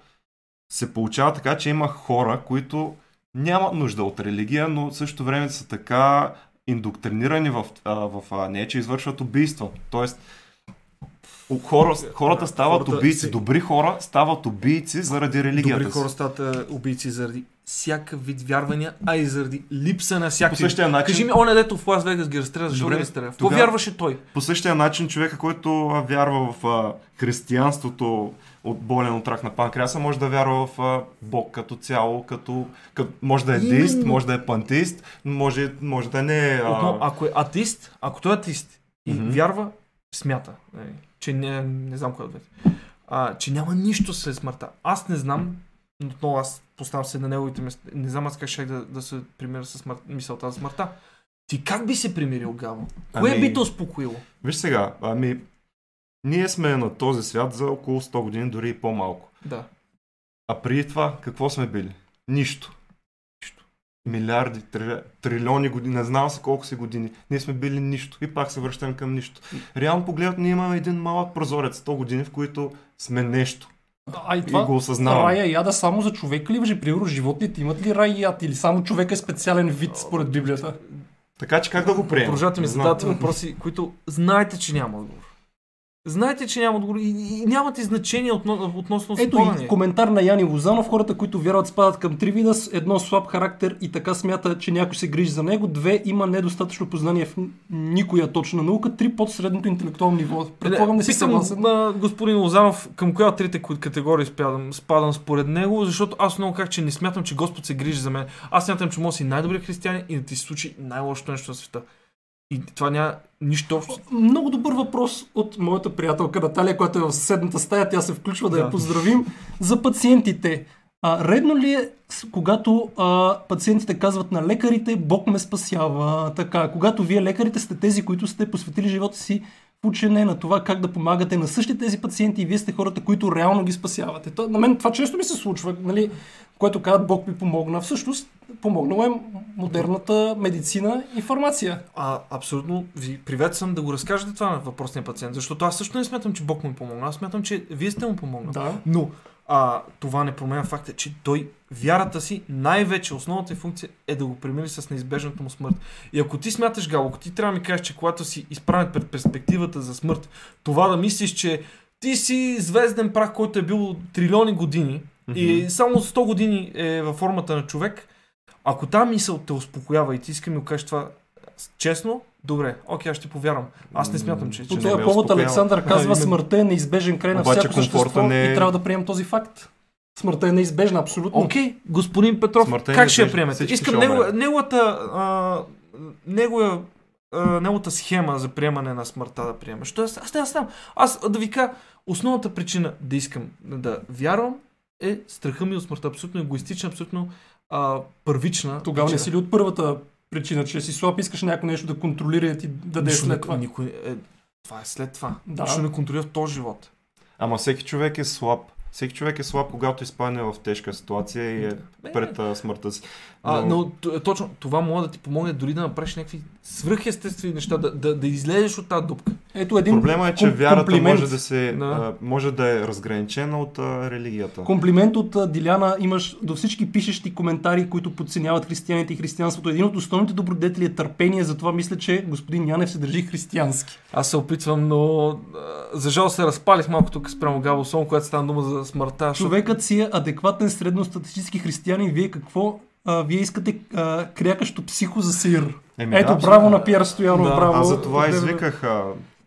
се получава така, че има хора, които нямат нужда от религия, но в същото време са така индоктринирани в, а, в а, нея, че извършват убийства. Тоест, хора, хората стават Хората убийци, добри хора стават убийци заради религията Добри хора стават убийци заради всякакъв вид вярвания, а и заради липса на По всякакви. същия начин, Кажи ми, оня дето в Лас Вегас ги разстреля, защо Добре, ги разстреля? В какво вярваше той? по същия начин човека, който вярва в а, християнството от болен от рак на панкреаса, може да вярва в а, Бог като цяло, като, като може да е деист, Именно. може да е пантеист, може, може да не е... Отново, А, ако е атеист, ако той е атеист и Мгм. вярва, смята, нали, че не, не знам кой е от двете, а, че няма нищо след смъртта. Аз не знам, но отново аз поставям се на неговите места. Не знам аз как ще да, да се примиря с смърт, мисълта за смъртта. Ти как би се примирил, Гаво? Кое Ами- би те успокоило? Виж сега, ами, ние сме на този свят за около 100 години, дори и по-малко. Да. А преди това, какво сме били? Нищо. Нищо. Милиарди, три, трилиони години, не знам се колко си години. Ние сме били нищо и пак се връщаме към нищо. Реално погледнато, ние имаме един малък прозорец, 100 години, в които сме нещо. А и И това го осъзнаваме. рая и ада само за човека ли въжи? Примерно животните имат ли рай и ад? Или само човека е специален вид според Библията? Така че как да го приемем? Продължавате ми задавате въпроси, които знаете, че няма отговор. Знаете, че няма отговор и, и нямате значение отно, относно Ето спора и коментар на Яни Лозанов. Хората, които вярват, спадат към три вида. Едно слаб характер и така смята, че някой се грижи за него. Две има недостатъчно познание в никоя точна наука. Три под средното интелектуално ниво. Предполагам, не си съгласен. а, господин Лозанов, към коя от трите категории спадам, спадам според него, защото аз много как, че не смятам, че Господ се грижи за мен. Аз смятам, че може да си най-добрият християнин и да ти се случи най-лошото нещо на света. И това няма нищо общо. Много добър въпрос от моята приятелка Наталия, която е в съседната стая. Тя се включва да, Да. я поздравим. За пациентите. А, редно ли е, когато а, пациентите казват на лекарите, Бог ме спасява, така, когато вие лекарите сте тези, които сте посветили живота си учене на това как да помагате на същите тези пациенти и вие сте хората, които реално ги спасявате. То, на мен това често ми се случва, нали, което казват Бог ми помогна. Всъщност, помогнала е модерната медицина и фармация. А, абсолютно ви приветствам да го разкажете това на въпросния пациент, защото аз също не смятам, че Бог му е помогнал. Аз смятам, че вие сте му помогнали. Да. Но а, това не променя факта, че той вярата си, най-вече основната й функция е да го примири с неизбежната му смърт. И ако ти смяташ, Гало, ако ти трябва да ми кажеш, че когато си изправен пред перспективата за смърт, това да мислиш, че ти си звезден прах, който е бил трилиони години и само 100 години е във формата на човек, ако тази мисъл те успокоява и ти иска ми го кажеш това честно, добре, окей, аз ще повярвам. Аз не смятам, че... По този ме повод. Александър казва, именно. смъртта е неизбежен край на всяко същество не е- и трябва да приемем този факт. Смъртта е неизбежна, абсолютно. Окей, господин Петров, Смъртта е как ще я приемете? Искам ще него, умрем. неговата, а, негова, а, неговата схема за приемане на смъртта да приемаш. Тоест, аз не аз знам. Аз да ви кажа, основната причина да искам да вярвам е страха ми от смъртта. Абсолютно егоистична, абсолютно а, първична. Тогава не причина. си ли от първата причина, че си слаб, искаш някой нещо да контролира и ти да даде Нищо след не- това. Никой, е, това е след това. Да. Нищо не контролира в този живот. Ама всеки човек е слаб. Всеки човек е слаб, когато изпадне в тежка ситуация и е Бе, пред а, смъртта си. А, но т- точно това може да ти помогне дори да направиш някакви свръхестествени неща, да, да, да излезеш от тази дупка. Ето един Проблема е, че ком- вярата комплимент. може да, се, Да. а, може да е разграничена от а, религията. Комплимент от а, Диляна имаш до всички пишещи коментари, които подценяват християните и християнството. Един от основните добродетели е търпение, затова мисля, че господин Янев се държи християнски. Аз се опитвам, но а, за жал се разпалих малко тук спрямо Габо Сон, когато стана дума за смъртта. Човекът си е адекватен средностатистически християнин. Вие какво? А, вие искате а, крякащо психо за сир. Еми, Ето, да, браво да. на Пиер Стоянов, Да, браво. Аз за това извиках а,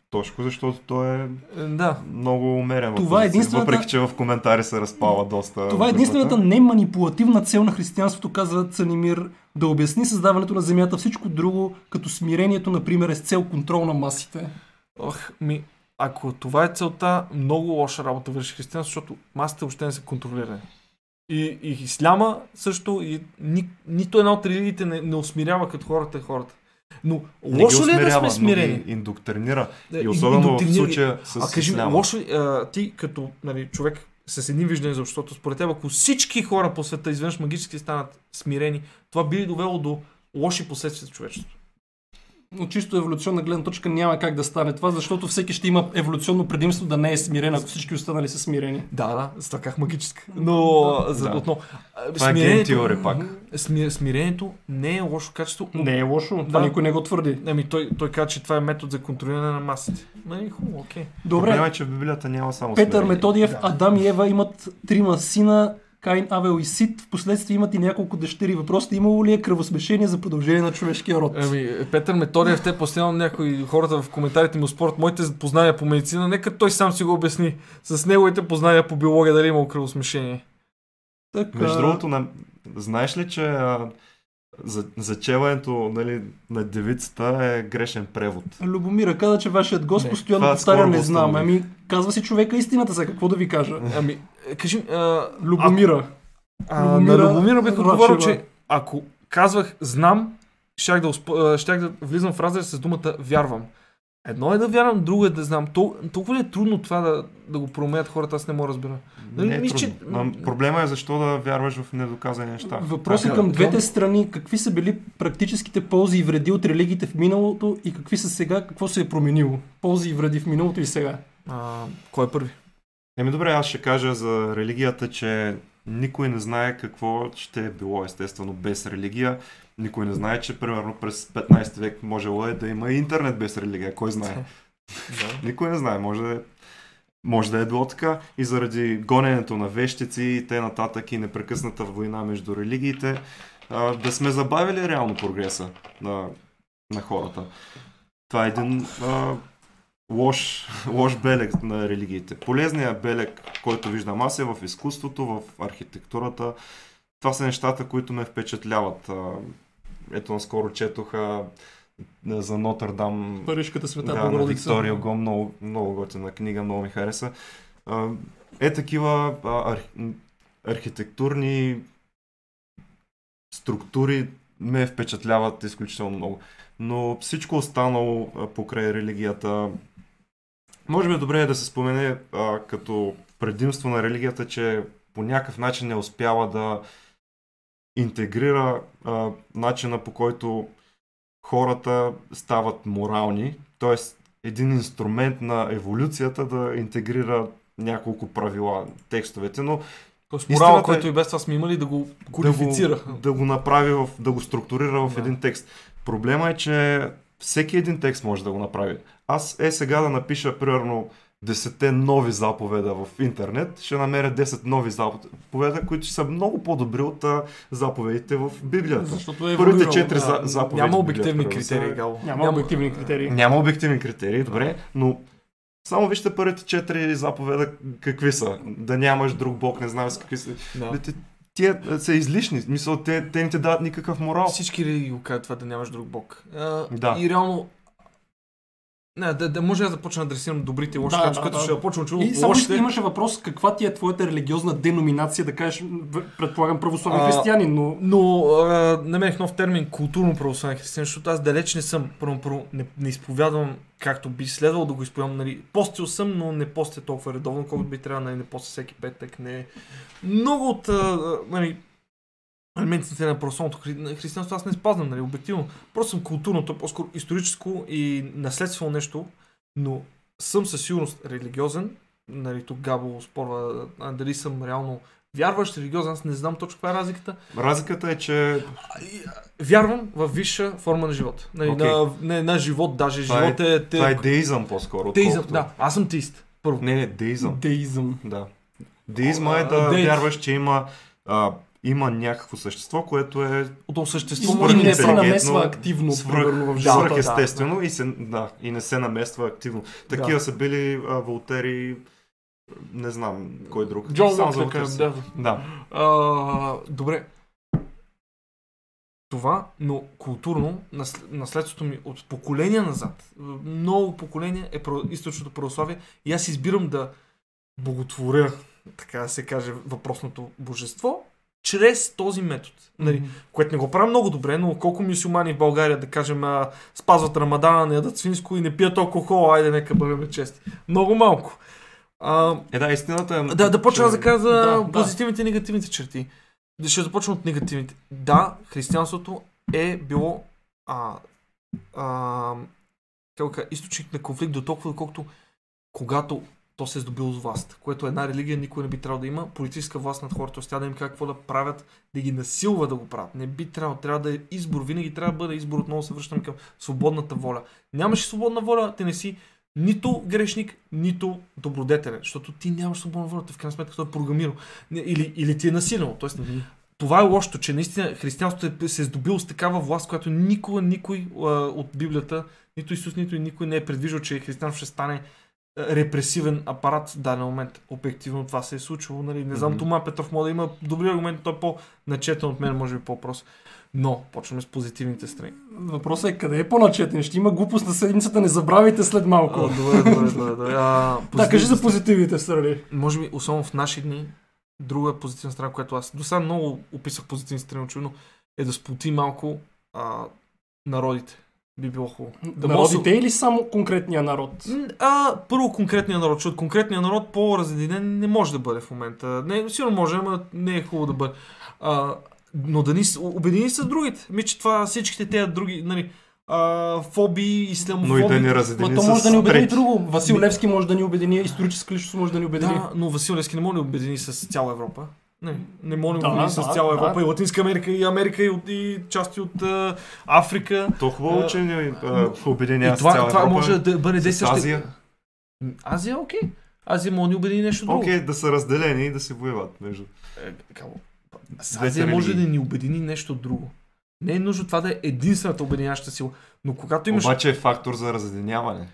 Тошко, защото той е Е, Да. много умерен в Това е единствената- Въпреки, че в коментари се разпала доста. Това е единствената неманипулативна цел на християнството, казва Цанимир, да обясни създаването на земята. Всичко друго, като смирението, например, е с цел контрол на масите. Ох, ми, ако това е целта, много лоша работа върши християнство, защото масите въобще не са контролирани. И, и исляма също, и ни, нито една от религиите не, не усмирява като хората и хората. Но Не лошо ли е да сме смирени? Но индоктринира. И особено в индоктринира ги. случая с А кажи исляма. лошо ли, а, ти като нали, човек с едни виждания за обществото, според теб, ако всички хора по света изведнъж магически станат смирени, това би довело до лоши последствия за човечеството? От чисто еволюционна гледна точка няма как да стане това, защото всеки ще има еволюционно предимство да не е смирен, ако всички останали са смирени. Да, да, това как магическа. Но, Да. за Да. отново, Това е ген теория пак. Сми, смирението не е лошо качество. Не е лошо, това Да. никой не го твърди. Ами той, той каза, че това е метод за контролиране на масите. Нали, хубаво, окей. Добре, Проблема е, че в Библията няма само Петър смирение. Методиев, Да. Адам и Ева имат трима сина, Каин, Авел и Сит. Впоследствие имат и няколко дъщери. Въпросът е имало ли е кръвосмешение за продължение на човешкия род? Ами, Петър Методиев, те постоянно някои хората в коментарите му спорят моите познания по медицина, нека той сам си го обясни с неговите познания по биология дали има кръвосмешение. Така, Между другото, на... знаеш ли, че а, за, зачеването нали, на девицата е грешен превод? Любомира каза, че вашият гост Не, постоянно повтаря, не знам. Ами, казва си човека истината сега, какво да ви кажа? Ами, е, кажи, а, Любомира. А, Любомира на Любомира бих отговорил, че ако казвах знам, щях да, усп... щях да влизам в разрез с думата вярвам. Едно е да вярвам, друго е да знам. Тол... Толкова ли е трудно това да, да го променят хората, аз не мога да разбера. Нали, Не е мисля, трудно. че- Ма, Проблема е защо да вярваш в недоказани неща. Въпроси Така, към към- двете страни. Какви са били практическите ползи и вреди от религиите в миналото и какви са сега, какво се е променило? Ползи и вреди в миналото и сега. А, кой е първи? Еми добре, аз ще кажа за религията, че никой не знае какво ще е било естествено без религия. Никой не знае, че примерно през 15 век можело е да има интернет без религия. Кой знае? Да. Никой не знае. Може да е, може да е било така и заради гоненето на вещици и те нататък и непрекъсната война между религиите, а, да сме забавили реално прогреса на, на хората. Това е един а, лош, лош белег на религиите. Полезният белег, който виждам аз е в изкуството, в архитектурата. Това са нещата, които ме впечатляват. Ето наскоро четох а, за Нотърдам Парижката света да, на Богородица. Виктория Го, много, много готина книга, много ми хареса. Е такива а, арх... архитектурни структури ме впечатляват изключително много. Но всичко останало покрай религията, може би е добре да се спомене а, като предимство на религията, че по някакъв начин не успява да интегрира а, начина по който хората стават морални, т.е. един инструмент на еволюцията да интегрира няколко правила, текстовете, но Тоест морала, е- който и без това сме имали, да го кодифицира. да го, да го направи, в, да го структурира в Да. един текст. Проблема е, че всеки един текст може да го направи. Аз е сега да напиша, примерно, 10 нови заповеда в интернет, ще намеря 10 нови заповеда, които са много по-добри от а, заповедите в Библията. Защото е Първите еволюирало, четири да. за, заповеди. Няма обективни Библията, критерии, Гало. Няма обективни критерии. Няма обективни критерии, добре, но само вижте първите четири заповеда какви са. Да нямаш друг бог, не знам с какви са. Да. Те- са излишни. В Смисъл, те, те не ти дават никакъв морал. Всички религии го казват това да нямаш друг бог. А, Да. И реално не, да, да може да започна да адресирам добрите и лошите, Да, да, да, като да. ще започвам чудо И само лошите. имаше въпрос, каква ти е твоята религиозна деноминация, да кажеш, предполагам, православен християнин, но Но а, намерих нов термин културно православен християн, защото аз далеч не съм, първо, първо не, не изповядвам както би следвало да го изповядвам. Нали. Постил съм, но не постя толкова редовно, колкото би трябвало, нали, не постя всеки петък. Не. Много от а, нали, елементите на православното хри... християнство аз не спазвам, нали, обективно. Просто съм културно, то е по-скоро историческо и наследствено нещо, но съм със сигурност религиозен. Нали, тук Габо спорва а, дали съм реално вярващ, религиозен, аз не знам точно каква е разликата. Разликата е, че Вярвам в висша форма на живот. Нали, Окей. на, не, на живот, даже Това е- живот е... те- това е деизъм по-скоро. отколкото- Да, аз съм теист. Първо. Не, не, деизъм. деизъм. Да. Деизма е да деиз. вярваш, че има, а, има някакво същество, което е От същество И не да се намесва активно, свръх, примерно, в живота. да, свръхестествено и, се, да, и не се намества активно. Такива Да. са били а, Волтери, не знам кой друг. Джон Само за така, да. Да. А, добре. Това, но културно, насл- наследството ми от поколения назад, много поколения е източното православие и аз избирам да боготворя, така да се каже, въпросното божество, чрез този метод. Нали, което не го правя много добре, но колко мюсюлмани в България, да кажем, а, спазват Рамадана, не ядат свинско и не пият алкохол, айде нека бъдем чести. Много малко. А, Е, да, истината е... да, да почна да кажа за Да, да. позитивните и негативните черти. Да, Ще започна от негативните. Да, християнството е било а, а, да източник на конфликт до толкова, доколкото когато то се е здобило с власт, което една религия никой не би трябвало да има, политическа власт над хората, тя да им какво да правят, да ги насилва да го правят. Не би трябвало, трябва да е избор, винаги трябва да бъде избор, отново се връщам към свободната воля. Нямаш свободна воля, ти не си нито грешник, нито добродетелен, защото ти нямаш свободна воля, ти в крайна сметка той е програмирал. Или, или ти е насилено. Тоест, това е лошото, че наистина християнството е, се е здобило с такава власт, която никога никой а, от Библията, нито Исус, нито и никой не е предвиждал, че християнство ще стане репресивен апарат в даден момент. Обективно това се е случило. Нали? Не знам, Мгм. Тома Петров може да има добри аргументи, той е по-начетен от мен, може би по-прост. Но, почваме с позитивните страни. Въпросът е къде е по-начетен. Ще има глупост на седмицата, не забравяйте след малко. А, добре, добре, добре. добре. А, Да, кажи за позитивните позитивните страни. може би, особено в наши дни, друга позитивна страна, която аз до сега много описах позитивни страни, очевидно, е да сплоти малко а, народите. Би било хубаво. Да може Народите или само конкретния народ? А, първо конкретния народ, защото конкретния народ по-разединен не може да бъде в момента. Не, сигурно може, ама не е хубаво да бъде. А, но да ни обедини с другите. Ми, че това всичките тези други, нали, а, фобии, ислямофобии. Но и да ни разедини то с може да ни обедини трети. друго. Васил Левски може да ни обедини, историческа личност може да ни обедини. Да, но Васил Левски не може да ни обедини с цяла Европа. Не, не може да Да, с да, цяла да. Европа и Латинска Америка, и Америка, и, от, и части от а, Африка. То хубаво, че ни обединява с това, цяла това Европа. може да бъде действащо. Азия. Азия, окей. Азия може да ни обедини нещо друго. Окей, да са разделени и да се воюват между... Е? С Азия може да ни обедини нещо друго. Не е нужно това да е единствената обединяваща сила. Но когато имаш Обаче е фактор за разединяване.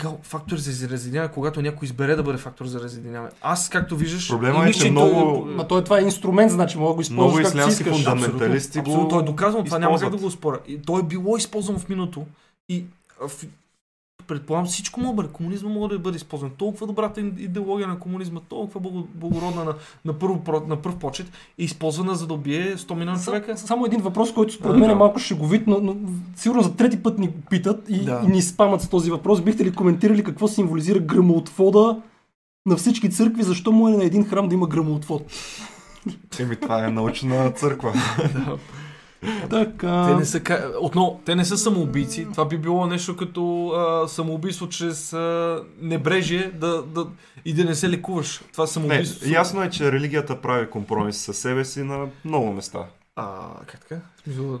Гал, фактор за разединяване, когато някой избере да бъде фактор за разединяване. Аз, както виждаш, Проблема е, че много- Ма той това е инструмент, значи мога да го използваш Много както искаш. фундаменталисти Абсолютно, той е доказано, това няма как да го споря. И то е било използвано в миналото. И в... предполагам всичко мога да бъде. Комунизма може да бъде използван. Толкова добрата ид- идеология на комунизма, толкова благо- благородна на, на, първо, на първ почет е използвана за да убие 100 милиона човека. Само един въпрос, който според мен е Да. малко шеговит, но, но сигурно за трети път ни го питат и, Да. и ни спамат с този въпрос. Бихте ли коментирали какво символизира гръмоотвода на всички църкви? Защо му е на един храм да има гръмоотвод? Еми, това е научна църква. Така. Те не са, отново, те не са самоубийци. Това би било нещо като а, самоубийство чрез а, небрежие да, да, и да не се лекуваш. Това Не, самоубийство. ясно е, че религията прави компромис със себе си на много места. А, как така? Смисъл,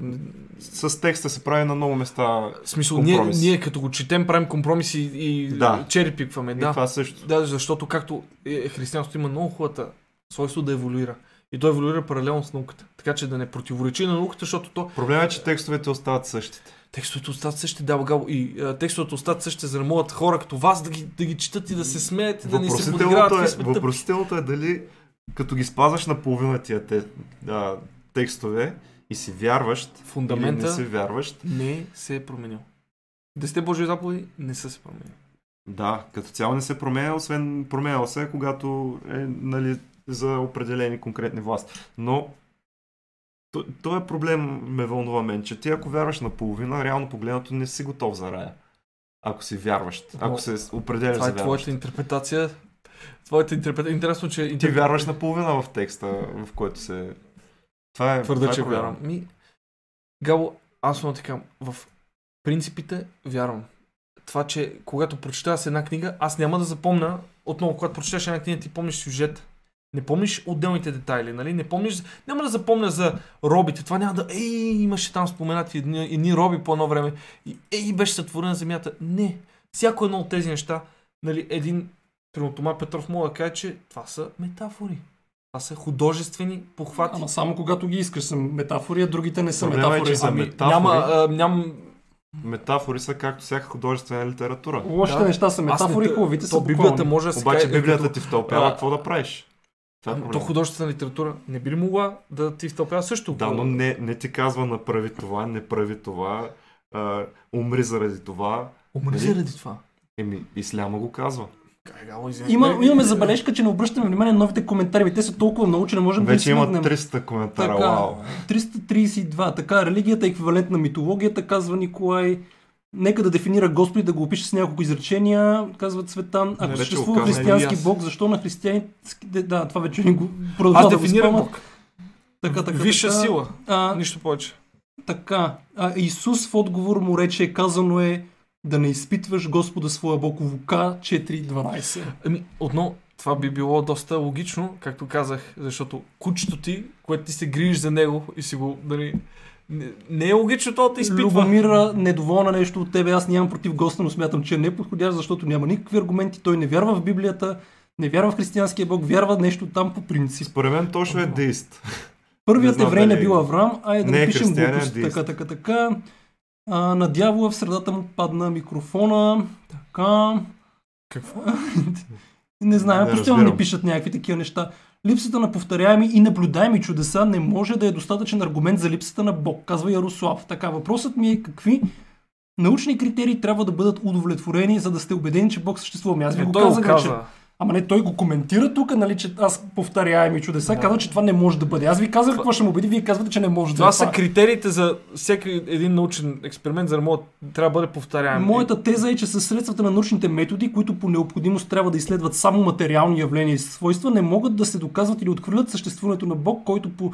С текста се прави на много места. в смисъл ние, Компромис. ние като го четем, правим компромиси и Да. черепикваме. И Да. това също. да, защото както е, християнството има много хубавата свойство да еволюира. И то еволюира паралелно с науката. Така че да не противоречи на науката, защото то Проблемът е, че текстовете остават същите. Текстовете остават същите, да, гало. И а, текстовете остават същите, за да могат хора като вас да ги, да ги четат и да се смеят и да не се подиграват. е, въпросителното е дали като ги спазваш на половина тия те, а, текстове и си вярващ Фундамента или не си вярващ, не се е променил. Десете Божии заповеди не са се променили. да, като цяло не се променя, освен променял се, когато е нали, за определени конкретни власти. Но то, то е проблем ме вълнува мен, че ти ако вярваш на половина, реално погледнато не си готов за рая. Ако си вярващ, Но ако се определяш Това е твоята интерпретация. Твоята интерпретация. Интересно, че Ти вярваш на половина в текста, в който се... Това е, твърда, това е че проблема. вярвам. Ми, Гало, аз му така, в принципите вярвам. Това, че когато прочеташ една книга, аз няма да запомня, отново, когато прочетеш една книга, ти помниш сюжет. Не помниш отделните детайли, нали? Не помниш, няма да запомня за робите. Това няма да, ей, имаше там споменати едни, едни роби по едно време. И, ей, беше сътворена земята. Не. Всяко едно от тези неща, нали, един, примерно Тома Петров мога да каже, че това са метафори. Това са художествени похвати. Ама само когато ги искаш са метафори, а другите не са Проблема е, метафори. че за Ами, метафори- Няма, а, ням... Метафори са както всяка художествена литература. Лошите Да. неща са метафори, не- хубавите са Библията може да се Обаче каже, Библията като- ти втълпява какво да правиш. Това е То проблем. художествена литература не би ли могла да ти втълпява също? Да, но не, не ти казва направи това, не прави това, а, умри заради това. Умри Нали? заради това. Еми, Исляма го казва. Извиняй. Има, имаме забележка, че не обръщаме внимание на новите коментари. Те са толкова много, че не можем да Вече има измъкнем. 300 коментара. Така, Вау. 332. Така, религията е еквивалент на митологията, казва Николай. Нека да дефинира Господ и да го опише с няколко изречения, казва Цветан. Ако съществува го каза християнски. Бог, защо на християните... Да, това вече ни го продължава Аз да дефинирам. Бог. Така, така, Висша така. сила. А, Нищо повече. така. А, Исус в отговор му рече, казано е да не изпитваш Господа своя Бог. Лука 4.12. Ами, отново, това би било доста логично, както казах, защото кучето ти, което ти се грижиш за него и си го, дали, не, не е логично това да изпитва. Любомира недоволна нещо от тебе. Аз нямам против госта, но смятам, че е неподходящ, защото няма никакви аргументи. Той не вярва в Библията, не вярва в християнския Бог, вярва нещо там по принцип. Според мен точно е деист. Първият Не знам еврей не дали- бил Авраам, айде да Не е напишем глупост. деист. Така, така, така. А, на дявола в средата му падна микрофона. Така. Какво? Не знаем, Не постоянно ни пишат някакви такива неща. Липсата на повторяеми и наблюдаеми чудеса не може да е достатъчен аргумент за липсата на Бог, казва Ярослав. Така, въпросът ми е какви научни критерии трябва да бъдат удовлетворени, за да сте убедени, че Бог съществува. Ами Аз ви Е, го казах вече. Ама не, той го коментира тук, нали, че аз повторяеми чудеса, Да. казва, че това не може да бъде. Аз ви казах какво ще му убеди, вие казвате, че не може да Това е. са критериите за всеки един научен експеримент, за да могат, трябва да бъде повторяем. Моята теза е, че със средствата на научните методи, които по необходимост трябва да изследват само материални явления и свойства, не могат да се доказват или отхвърлят съществуването на Бог, който по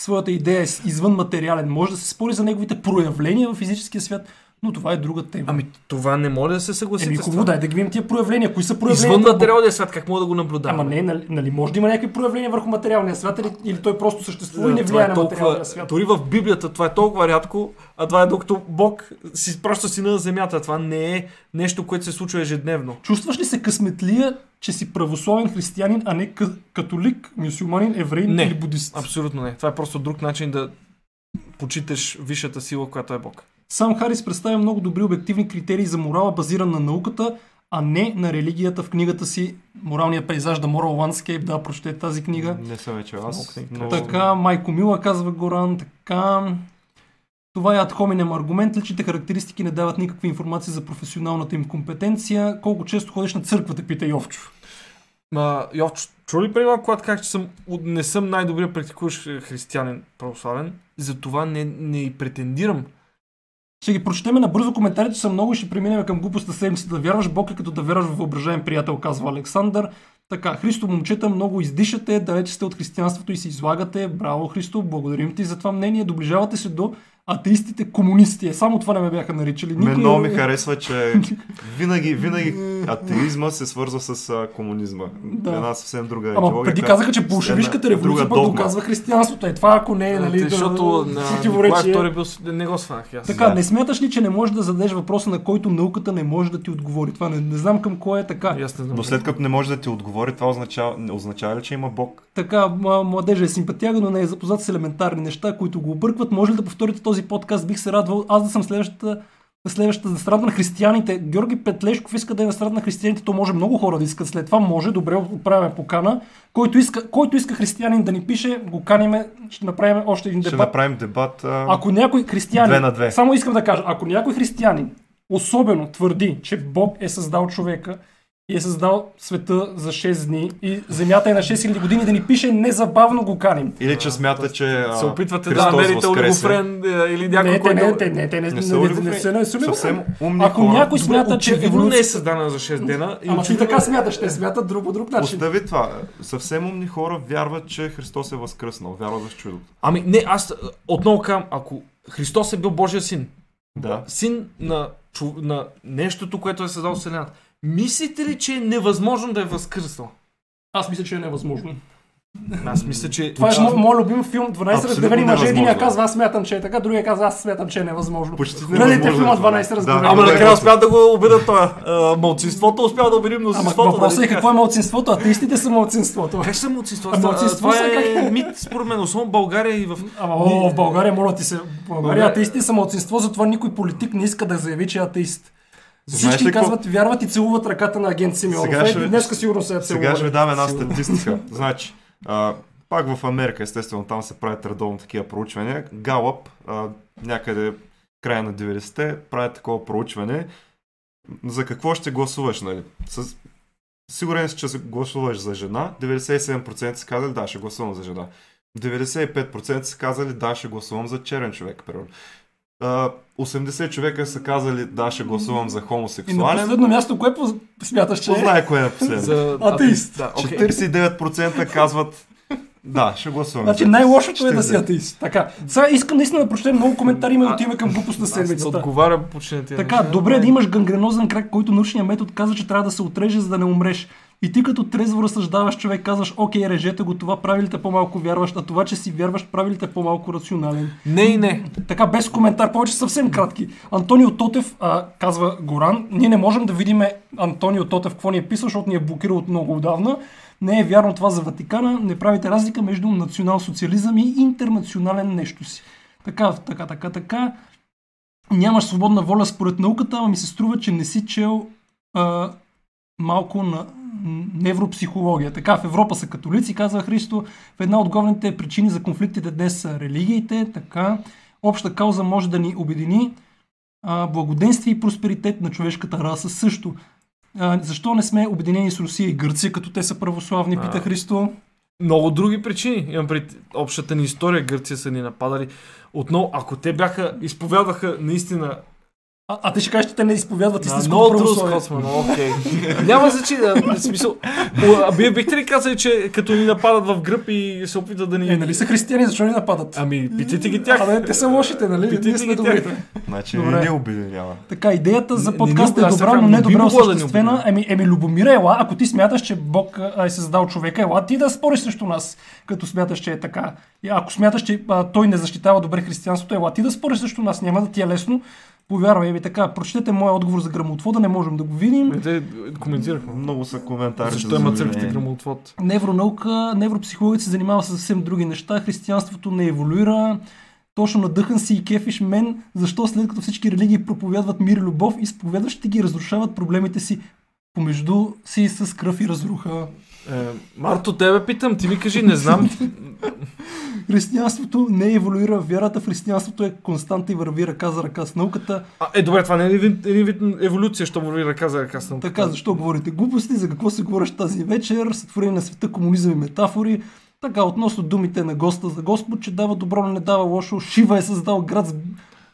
своята идея е извън материален. Може да се спори за неговите проявления в физическия свят, но това е друга тема. Ами това не може да се съгласите Еми, хубаво, дай да ги видим тия проявления. Кои са проявленията? Извън материалния свят, как мога да го наблюдавам? Ама не, нали, нали може да има някакви проявления върху материалния свят или, или той просто съществува и не влияе е на толкова, материалния свят? дори в Библията това е толкова рядко, а това е докато Бог си изпраща сина на земята. Това не е нещо, което се случва ежедневно. Чувстваш ли се късметлия, че си православен християнин, а не католик, мюсюлманин, евреин Не, или будист? Абсолютно не. Това е просто друг начин да почиташ висшата сила, която е Бог. Сам Харис представя много добри обективни критерии за морала, базиран на науката, а не на религията в книгата си Моралният пейзаж, The Moral Landscape, да, прочете тази книга. Не съм вече аз. Но... Така, Майко Мила казва Горан, така... Това е hominem аргумент. Личните характеристики не дават никаква информация за професионалната им компетенция. Колко често ходиш на църквата, пита Йовчо. Ма, Йов, чу- ли преди малко, когато казах, че съм, не съм най-добрият практикуващ християнин православен, затова не, не и претендирам. Ще ги прочетем набързо коментарите, са много и ще преминем към глупостта седмица. Да вярваш Бог е като да вярваш в въображаем приятел, казва Александър. Така, Христо, момчета, много издишате, далече сте от християнството и се излагате. Браво, Христо, благодарим ти за това мнение. Доближавате се до атеистите комунисти. Е, само това не ме бяха наричали. Мен много ми харесва, че винаги, винаги атеизма се свързва с а, комунизма. Да. Една съвсем друга Ама идеология, преди казаха, че болшевишката една революция друга пък догма. доказва християнството. Е, това ако не е, нали, Те, да- защото на Николай противоречие. II бил, не го сванах аз. Така, Да. не смяташ ли, че не можеш да зададеш въпроса, на който науката не може да ти отговори? Това не, не знам към кой е така. Аз не знам. Но след като не може да ти отговори, това означава, означава ли, че има Бог? Така, младежа е симпатяга, но не е запознат с елементарни неща, които го объркват. Може ли да повторите този подкаст? Бих се радвал аз да съм следващата следващата на страната на християните. Георги Петлешков иска да е на страната на християните, то може много хора да искат след това. Може, добре, отправяме покана. Който иска, който иска християнин да ни пише, го каниме, ще направим още един Ще дебат. направим дебат. А... Ако някой християнин, Две на две. само искам да кажа, ако някой християнин особено твърди, че Бог е създал човека и е създал света за 6 дни и земята е на 6000 години, да ни пише незабавно го каним. Или че смята, че а, се опитвате да Христос намерите възкресе. олигофрен е, или някой, Не, те, който... не, те, не, те не, Не не, са не, не, са- не, са. Съвсем умни Ако хора. някой смята, че очевидно не е създадена за 6 дена. и Ама ти така смяташ, те смятат друг по друг начин. Остави това. Съвсем умни хора вярват, че Христос е възкръснал. Вярват в чудото. Ами не, аз отново казвам, ако Христос е бил Божия син, Да. син на, на нещото, което е създал Вселената, мислите ли, че е невъзможно да е възкръснал? Аз мисля, че е невъзможно. Аз мисля, че... Това е мо- моят любим филм, 12 Абсолютно разделени мъже. Единия невъзможно. казва, аз смятам, че е така, другия казва, аз смятам, че е невъзможно. Почти Гледайте невъзможно филма е това. 12 разделени. Да. Ама накрая успя да го убедят това. Малцинството успя да убеди Ама мнозинството. въпросът е нали какво е малцинството, атеистите са малцинството. Как са младсинства? А малцинство Това са е мит, според мен, особено в България и в... Ама о, в България, моля ти се, България България- атеисти са малцинство, затова никой политик не иска да заяви, че е атеист. Всички ли какво- казват, вярват и целуват ръката на агент Симеонов. Сега ще- днеска сигурно се е Сега ще ви целували. дам една статистика. значи, а, пак в Америка, естествено, там се правят редовно такива проучвания. Галъп, а, някъде края на 90-те, правят такова проучване. За какво ще гласуваш, нали? С... Сигурен си, че гласуваш за жена. 97% са казали, да, ще гласувам за жена. 95% са казали, да, ще гласувам за черен човек, примерно. А, 80 човека са казали, да, ще гласувам за И на хомосексуален. последно място, кое смяташ, че е? Познай кое е на последно. За... Атеист. Да, окей. 49% казват да, ще гласувам. Значи най-лошото е да си 49. атеист. Така, сега искам наистина да прочетем много коментари и да отиваме към глупост на Аз седмицата. отговарям по че на тия Така, добре да имаш гангренозен крак, който научният метод казва, че трябва да се отреже, за да не умреш. И ти като трезво разсъждаваш човек казваш, окей, режете го, това прави ли те по-малко вярващ, а това, че си вярващ, прави ли те по-малко рационален. Не и не. Така, без коментар, повече съвсем кратки. Антонио Тотев, а, казва Горан, ние не можем да видим Антонио Тотев какво ни е писал, защото ни е блокирал от много отдавна. Не е вярно това за Ватикана, не правите разлика между национал-социализъм и интернационален нещо си. Така, така, така, така. Нямаш свободна воля според науката, ама ми се струва, че не си чел а, малко на невропсихология. Така, в Европа са католици, казва Христо. В една от главните причини за конфликтите днес са религиите. Така, обща кауза може да ни обедини. А, благоденствие и просперитет на човешката раса също. А, защо не сме обединени с Русия и Гърция, като те са православни, пита А. Христо. Много други причини. Имам пред общата ни история. Гърция са ни нападали. Отново, ако те бяха, изповядваха наистина А, а те ще кажеш, че те не изповядват истинското много трудно православие. Скотсман, окей. Няма значение, в смисъл. А вие бихте ли казали, че като ни нападат в гръб и се опитат да ни... Е, нали са християни, защо ни нападат? Ами, питайте ги тях. А, да, те са лошите, нали? Питайте сме ги тях. Значи Добре. не ни обединява. Така, идеята за Не- не подкаста ни- е добра, но не не добре да осъществена. Еми, еми, Любомира, ела, ако ти смяташ, че Бог е създал човека, ела ти да спориш срещу нас, като смяташ, че е така. И ако смяташ, че а, той не защитава добре християнството, ела ти да спориш срещу нас, няма да ти е лесно. Повярвай, еми така, прочетете моя отговор за грамотвода, не можем да го видим. Е, Те коментирахме. Много са коментари. Защо има църквите грамотвод? Невронаука, невропсихологът се занимава с съвсем други неща, християнството не еволюира. Точно надъхан си и кефиш мен, защо след като всички религии проповядват мир и любов, изповядващите ги разрушават проблемите си помежду си с кръв и разруха. Е, Марто, тебе питам, ти ми кажи, не знам. Християнството не еволюира, вярата в християнството е константа и върви ръка за ръка с науката. А, е, добре, това не е един, вид еволюция, що върви ръка за ръка с науката. Така, защо говорите глупости, за какво се говориш тази вечер, сътворение на света, комунизъм и метафори. Така, относно думите на госта за Господ, че дава добро, не дава лошо. Шива е създал град с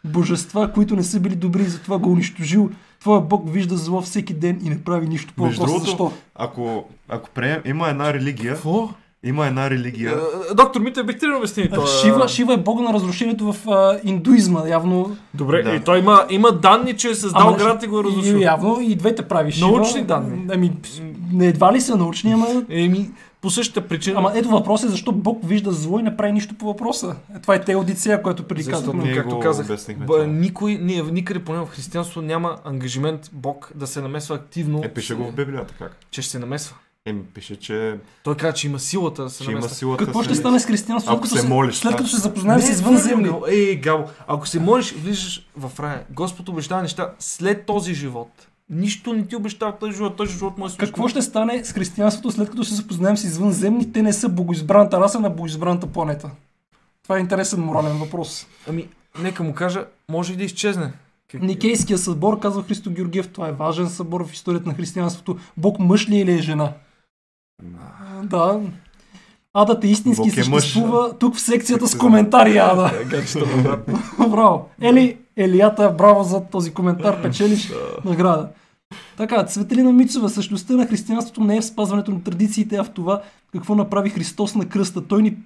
божества, които не са били добри и затова го унищожил. Твоя Бог вижда зло всеки ден и не прави нищо по Между въпроса. другото, Защо? ако, ако прием, има една религия, Какво? има една религия, Е, Доктор Мите, бих ли обясни това? Шива, Шива е бога на разрушението в а, индуизма. Явно, Добре, Да. и той има, има данни, че е създал Ама, град и го е разрушил. и, явно и двете прави Шива. Научни данни. Ами, не едва ли са научни, ама Еми, по същата причина. Ама ето въпрос е защо Бог вижда зло и не прави нищо по въпроса. Е, това е теодицея, която преди. Ние както го казах, б, никой, ние, никъде поне в християнство няма ангажимент Бог да се намесва активно. Е, пише го в Библията как? Че ще се намесва. Еми, пише, че Той каза, че има силата да се има намесва. силата. Какво ще стане с християнството, Ако след като се молиш, след като се запознаем с извънземни? Ей, Габо, ако се молиш, влизаш в рая. Господ обещава неща след този живот. Нищо не ти обещава този живот. Този живот му е. Какво ще стане с християнството след като се запознаем с извънземни? Те не са богоизбраната раса на богоизбраната планета. Това е интересен морален въпрос. Ами, нека му кажа, може и да изчезне. Как- Никейския събор, казва Христо Георгиев, това е важен събор в историята на християнството. Бог мъж ли е или е жена? А, Да. Адът е истински Бог е мъж. съществува тук в секцията с се коментари, Ада. На брат. браво. Ели, Елията, браво за този коментар, печелиш награда. Така, Цветелина Мицова, същността на християнството не е в спазването на традициите, а в това какво направи Христос на кръста. Той ни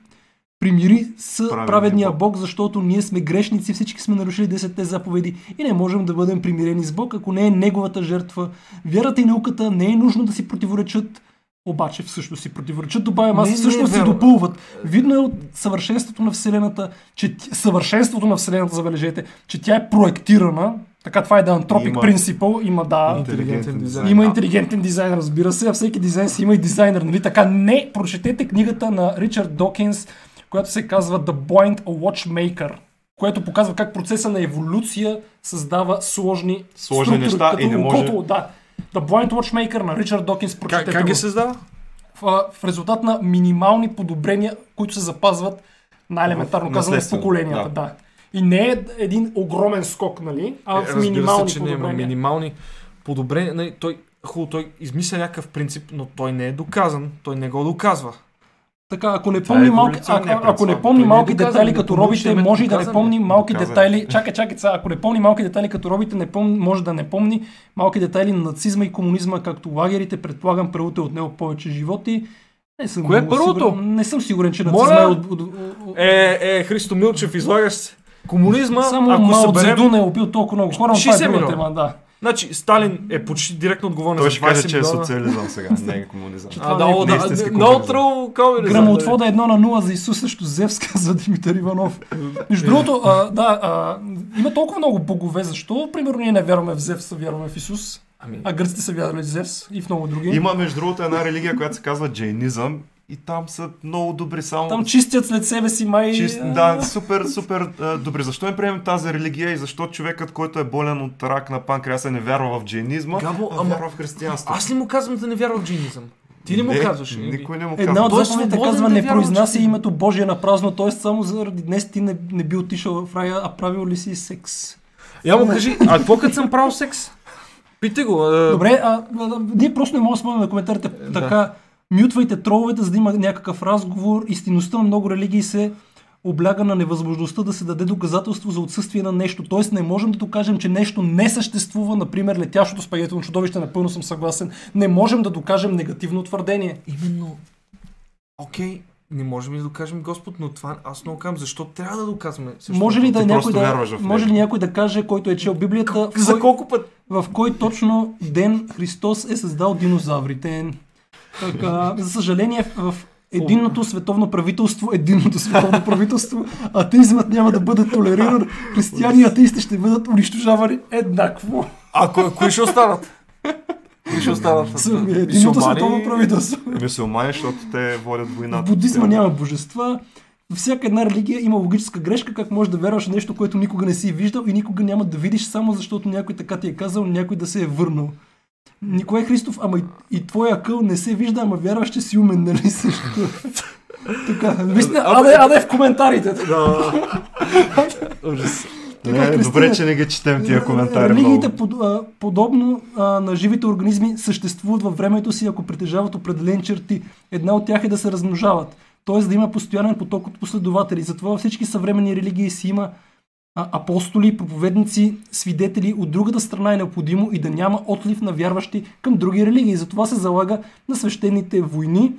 примири с Праведния праведния Бог. Бог, защото ние сме грешници, всички сме нарушили 10 заповеди и не можем да бъдем примирени с Бог, ако не е Неговата жертва. Вярата и науката не е нужно да си противоречат, обаче всъщност си противоречат, добавям аз, Не, не всъщност се допълват. Видно е от съвършенството на Вселената, че съвършенството на Вселената, забележете, че тя е проектирана, така това е да антропик Има- принципъл, има да, Интелигентен дизайн. има интелигентен дизайн, разбира се, а всеки дизайн си има и дизайнер, нали? Така не, прочетете книгата на Ричард Докинс, която се казва The Blind Watchmaker, което показва как процеса на еволюция създава сложни, Сложни структури, неща и не може- окото, да. The Blind Watchmaker на Ричард Докинс, Как, как ги създава? в, в резултат на минимални подобрения, които се запазват най-елементарно казано в поколенията. Да. да. И не е един огромен скок, нали? А Е, в минимални се, че не има подобрения. минимални подобрения. Нали, той, хубаво, той измисля някакъв принцип, но той не е доказан. Той не го доказва. Така, ако не е помни малки, еволюционния ако, ако не помни е малки детайли като робите, е може и да не помни малки детайли. Чакай, чакай, сега, ако не помни малки детайли като робите, не помни, може да не помни малки детайли на нацизма и комунизма, както лагерите, предполагам, първото е отнело повече животи. Не съм Кое е първото? Сигурен, не съм сигурен, че Моля? нацизма е от, от, от, от Е, е, Христо Милчев, излагаш се. Комунизма, Само ако Мао съберем... Цзедун е убил толкова много хора, но това е 60 друга тема, да. Значи, Сталин е почти директно отговорен Той за ще 20 каже, че е социализъм сега, не е комунизъм. А, да, да, тръл комунизъм. Грамотвода едно на нула за Исус срещу Зевс, казва Димитър Иванов. Между другото, а, да, а, има толкова много богове, защо? Примерно ние не вярваме в Зевс, а вярваме в Исус. Ами, А гърците са вярвали в Зевс и в много други. Има между другото една религия, която се казва джейнизъм и там са много добри само... Там чистят след себе си май... Чист, да, супер, супер а, добре. Защо не приемем тази религия и защо човекът, който е болен от рак на панкреаса, не вярва в джейнизма, Габо, а ама- вярва в християнство? аз ли му казвам да не вярва в джинизъм? Ти ли му не, казваш? Никой не му Една казва. от Той е заповедите казва да не произнася че- името Божие на празно, т.е. само заради днес ти не, не би отишъл в рая, а правил ли си секс? Я му кажи, а какво като съм правил секс? Питай го. а, Добре, а, а, ние просто не можем да спомним на коментарите така. Мютвайте троловете, за да има някакъв разговор. Истинността на много религии се обляга на невъзможността да се даде доказателство за отсъствие на нещо. Тоест не можем да докажем, че нещо не съществува, например летящото спагетно чудовище, напълно съм съгласен. Не можем да докажем негативно твърдение. Именно. Окей, не можем ли да докажем Господ, но това аз много казвам, защо трябва да доказваме? Също Може ли, да ти някой да, може ли някой да каже, който е чел Библията, в За кой, колко път? в кой точно ден Христос е създал динозаврите? Така, за съжаление, в единното световно правителство, единното световно правителство, атеизмът няма да бъде толериран, християни и атеисти ще бъдат унищожавани еднакво. А кой, кои ще останат? Кои ще останат? С Единното световно правителство. Мюсюлмани, защото те водят В войната. будизма няма божества. Във всяка една религия има логическа грешка, как можеш да вярваш в нещо, което никога не си виждал и никога няма да видиш, само защото някой така ти е казал, някой да се е върнал. Николай Христов, ама и, и твоя акъл не се вижда, ама вярваш, че си умен, нали също? така, наистина, аде, аде в коментарите. Да. Ужас. Така, Не, Кристина, добре, че не ги четем тия коментари Религиите, под, а, подобно а, на живите организми, съществуват във времето си, ако притежават определени черти. Една от тях е да се размножават, т.е. да има постоянен поток от последователи. Затова във всички съвременни религии си има апостоли, проповедници, свидетели. От другата страна е необходимо и да няма отлив на вярващи към други религии. Затова се залага на свещените войни,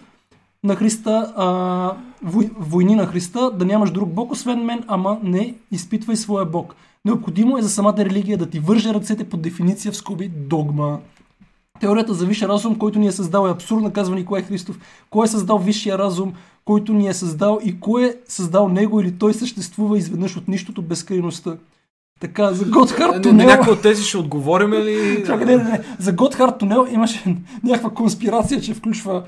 на Христа, а, вой, войни на Христа, да нямаш друг Бог, освен мен, ама не изпитвай своя Бог. Необходимо е за самата религия да ти върже ръцете по дефиниция в скоби догма. Теорията за висшия разум, който ни е създал е абсурдна, казва Николай Христов. Кой е създал висшия разум, който ни е създал и кой е създал него или той съществува изведнъж от нищото безкрайността. Така, за Готхард На, на тунел... някой от тези ще отговорим ли? Чакай, не, не, не. За Готхард тунел имаше някаква конспирация, че включва...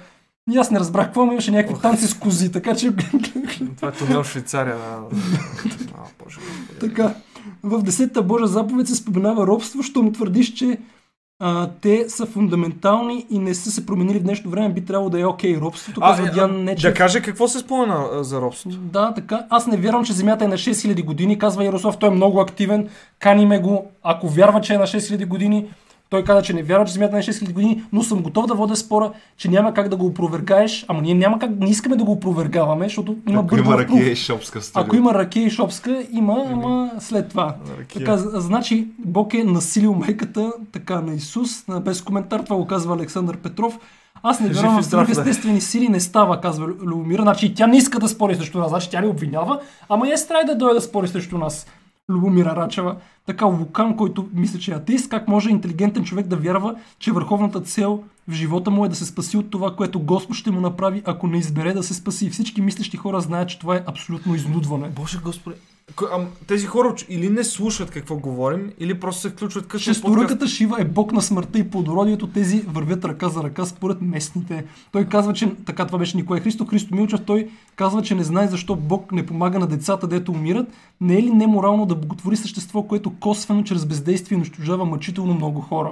И аз не разбрах какво, имаше някакви танци с кози, така че... Това е тунел Швейцария. Така, в 10-та Божа заповед се споменава робство, що му твърдиш, че а, те са фундаментални и не са се променили в днешно време, би трябвало да е окей. Робството, казва е, Диан Нечев. да каже какво се спомена а, за робството. Да, така. Аз не вярвам, че Земята е на 6000 години, казва Ярослав. Той е много активен. Каниме го. Ако вярва, че е на 6000 години, той каза, че не вярва, че Земята е на 6000 години, но съм готов да водя спора, че няма как да го опровергаеш. Ама ние няма как, не искаме да го опровергаваме, защото има Ако има ракия и шопска студио. Ако има ракия и шопска, има, ама след това. Ракия. Така, значи Бог е насилил майката така на Исус. Без коментар това го казва Александър Петров. Аз не вярвам в здрав, бе. естествени сили, не става, казва Лю- Любомира. Значи тя не иска да спори срещу нас, значи тя ни обвинява, ама е страй да дойде да спори срещу нас. Любомира Рачева. Така Лукан, който мисля, че е атеист, как може интелигентен човек да вярва, че върховната цел в живота му е да се спаси от това, което Господ ще му направи, ако не избере да се спаси. Всички мислещи хора знаят, че това е абсолютно изнудване. Боже господи. Ам, тези хора или не слушат какво говорим, или просто се включват късно. Шесторъката Шива е бог на смъртта и плодородието. Тези вървят ръка за ръка според местните. Той казва, че така това беше Николай Христо. Христо Милчев, той казва, че не знае защо Бог не помага на децата, дето умират. Не е ли неморално да боготвори същество, което косвено чрез бездействие унищожава мъчително много хора?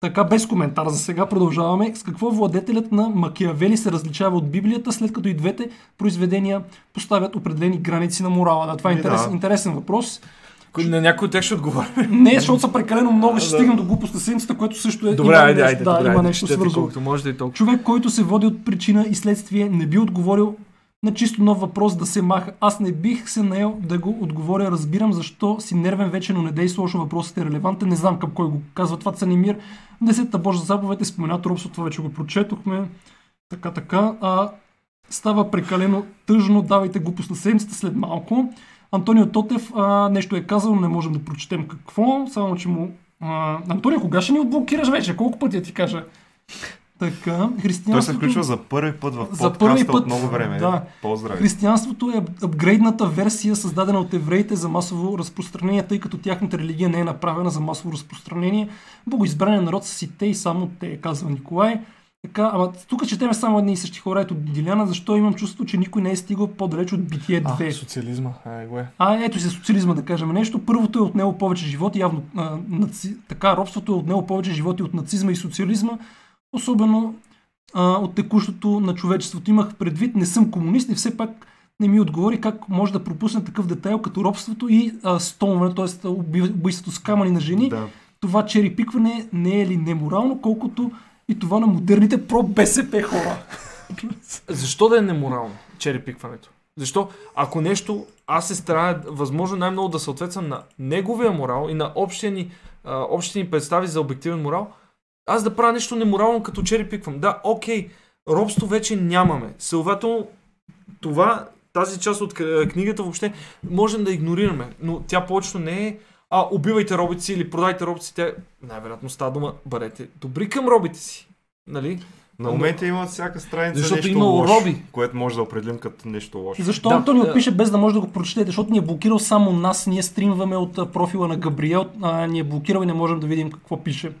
Така, без коментар за сега продължаваме. С какво владетелят на Макиавели се различава от Библията, след като и двете произведения поставят определени граници на морала? Да, това е Ами да. интересен, въпрос. На някой от тях ще отговорим. Не, защото са прекалено много, ще Да. стигнем до глупост на седмицата, което също е. Добре, има айде, айде, да, добре, има айде, нещо свързано. колкото може да и толкова. Човек, който се води от причина и следствие, не би отговорил на чисто нов въпрос да се маха. Аз не бих се наел да го отговоря. Разбирам защо си нервен вече, но не действа лошо. Въпросът е релевантен. Не знам към кой го казва това Цанимир. В Десетата Божа заповед е споменато робство, това вече го прочетохме. Така, така. А, става прекалено тъжно. Давайте глупост на седмицата след малко. Антонио Тотев а, нещо е казал, не можем да прочетем какво, само че му... А, Антонио, кога ще ни отблокираш вече? Колко пъти я ти кажа? Така, Той се християнството... включва за първи път в За подкаста първи път, от много време. да. Поздрави. Християнството е апгрейдната версия, създадена от евреите за масово разпространение, тъй като тяхната религия не е направена за масово разпространение. Богоизбраният народ са си те и само те, казва Николай. Така, ама тук четеме само едни и същи хора. Ето Диляна, защо имам чувство, че никой не е стигал по-далеч от битие 2. А, социализма. Ай, го е. А, ето се социализма да кажем нещо. Първото е отнело повече животи, явно а, наци... така, робството е отнело повече животи от нацизма и социализма, особено а, от текущото на човечеството. Имах предвид, не съм комунист и все пак не ми отговори как може да пропусне такъв детайл като робството и а, стомване, т.е. убийството с камъни на жени. Да. Това черепикване не е ли неморално, колкото и това на модерните про-БСП хора. Защо да е неморално черепикването? Защо? Ако нещо, аз се старая възможно най-много да съответствам на неговия морал и на общия ни, а, общите ни представи за обективен морал, аз да правя нещо неморално като черепиквам. Да, окей, робство вече нямаме. Следователно, това, тази част от книгата въобще можем да игнорираме, но тя повечето не е а, убивайте робите си или продайте робите си, тя най-вероятно става дума, бъдете добри към робите си. Нали? На моменти има всяка страница Защото нещо имало лошо, роби. което може да определим като нещо лошо. Защо Да, Антонио да. пише без да може да го прочетете? Защото ни е блокирал само нас, ние стримваме от профила на Габриел, а, ни е блокирал и не можем да видим какво пише.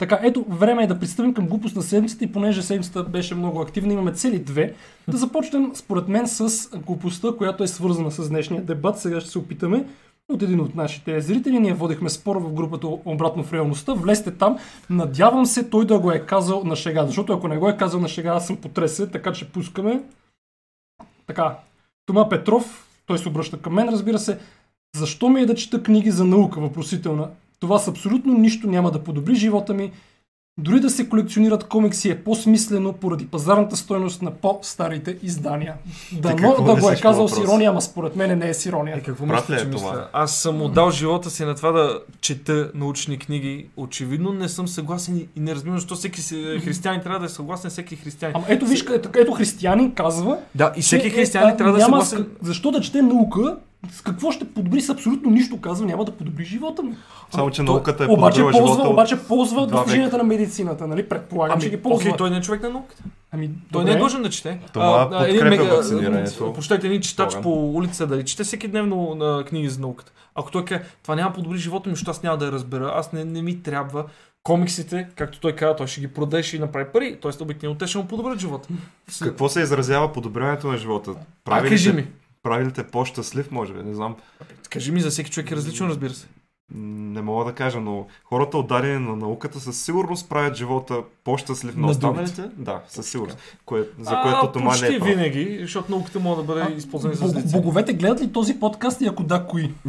Така, ето, време е да пристъпим към глупост на седмицата и понеже седмицата беше много активна, имаме цели две. Да започнем, според мен, с глупостта, която е свързана с днешния дебат. Сега ще се опитаме. от един от нашите зрители. Ние водихме спор в групата обратно в реалността. Влезте там. Надявам се той да го е казал на шега, защото ако не го е казал на шега, аз съм потресен, така че пускаме. Така, Тома Петров, той се обръща към мен, разбира се. Защо ми е да чета книги за наука, въпросителна? Това с абсолютно нищо няма да подобри живота ми. Дори да се колекционират комикси е по-смислено поради пазарната стойност на по-старите издания. Дано да го е казал с въпроса? ирония, ама според мен не е с ирония. Е, какво Прав мисля, е че това? мисля? Аз съм отдал живота си на това да чета научни книги. Очевидно не съм съгласен и- не разбирам защо всеки християнин трябва да е съгласен, всеки християнин. Ама ето виж, ето, ето християнин казва, Да, и всеки че, християнин е, трябва да е съгласен. с- Защо да чете наука? С какво ще подобри? С абсолютно нищо казва, няма да подобри живота му. Само, че науката е обаче подобрила ползва, живота от- обаче ползва достиженията на медицината, нали? Предполагам, че Ами, ги ползва. окей, той не е човек на науката. Ами, Той добре. не е длъжен да чете. Това един подкрепя мега- вакцинирането. Прощайте, един читач Поган. по улица да чете всеки дневно на книги за науката. Ако той каже, това няма да подобри живота ми, защото аз няма да я разбера, аз не, не ми трябва. Комиксите, както той каза, той ще ги продаде, ще ги направи пари. Тоест, обикновено те ще му подобрят живота. Какво се изразява подобряването на живота? А, Прави ли кажи те- ми. Прави ли те по-щастлив, може би? Не знам. Кажи ми, за всеки човек е различно, разбира се. Не мога да кажа, но хората отдадени на науката със сигурност правят живота по-щастлив на На останалите. Да, със сигурност. Кое, за А, което Тома не е прав. винаги, защото науката може да бъде използвана за Бог, боговете гледат ли този подкаст и ако да, кои?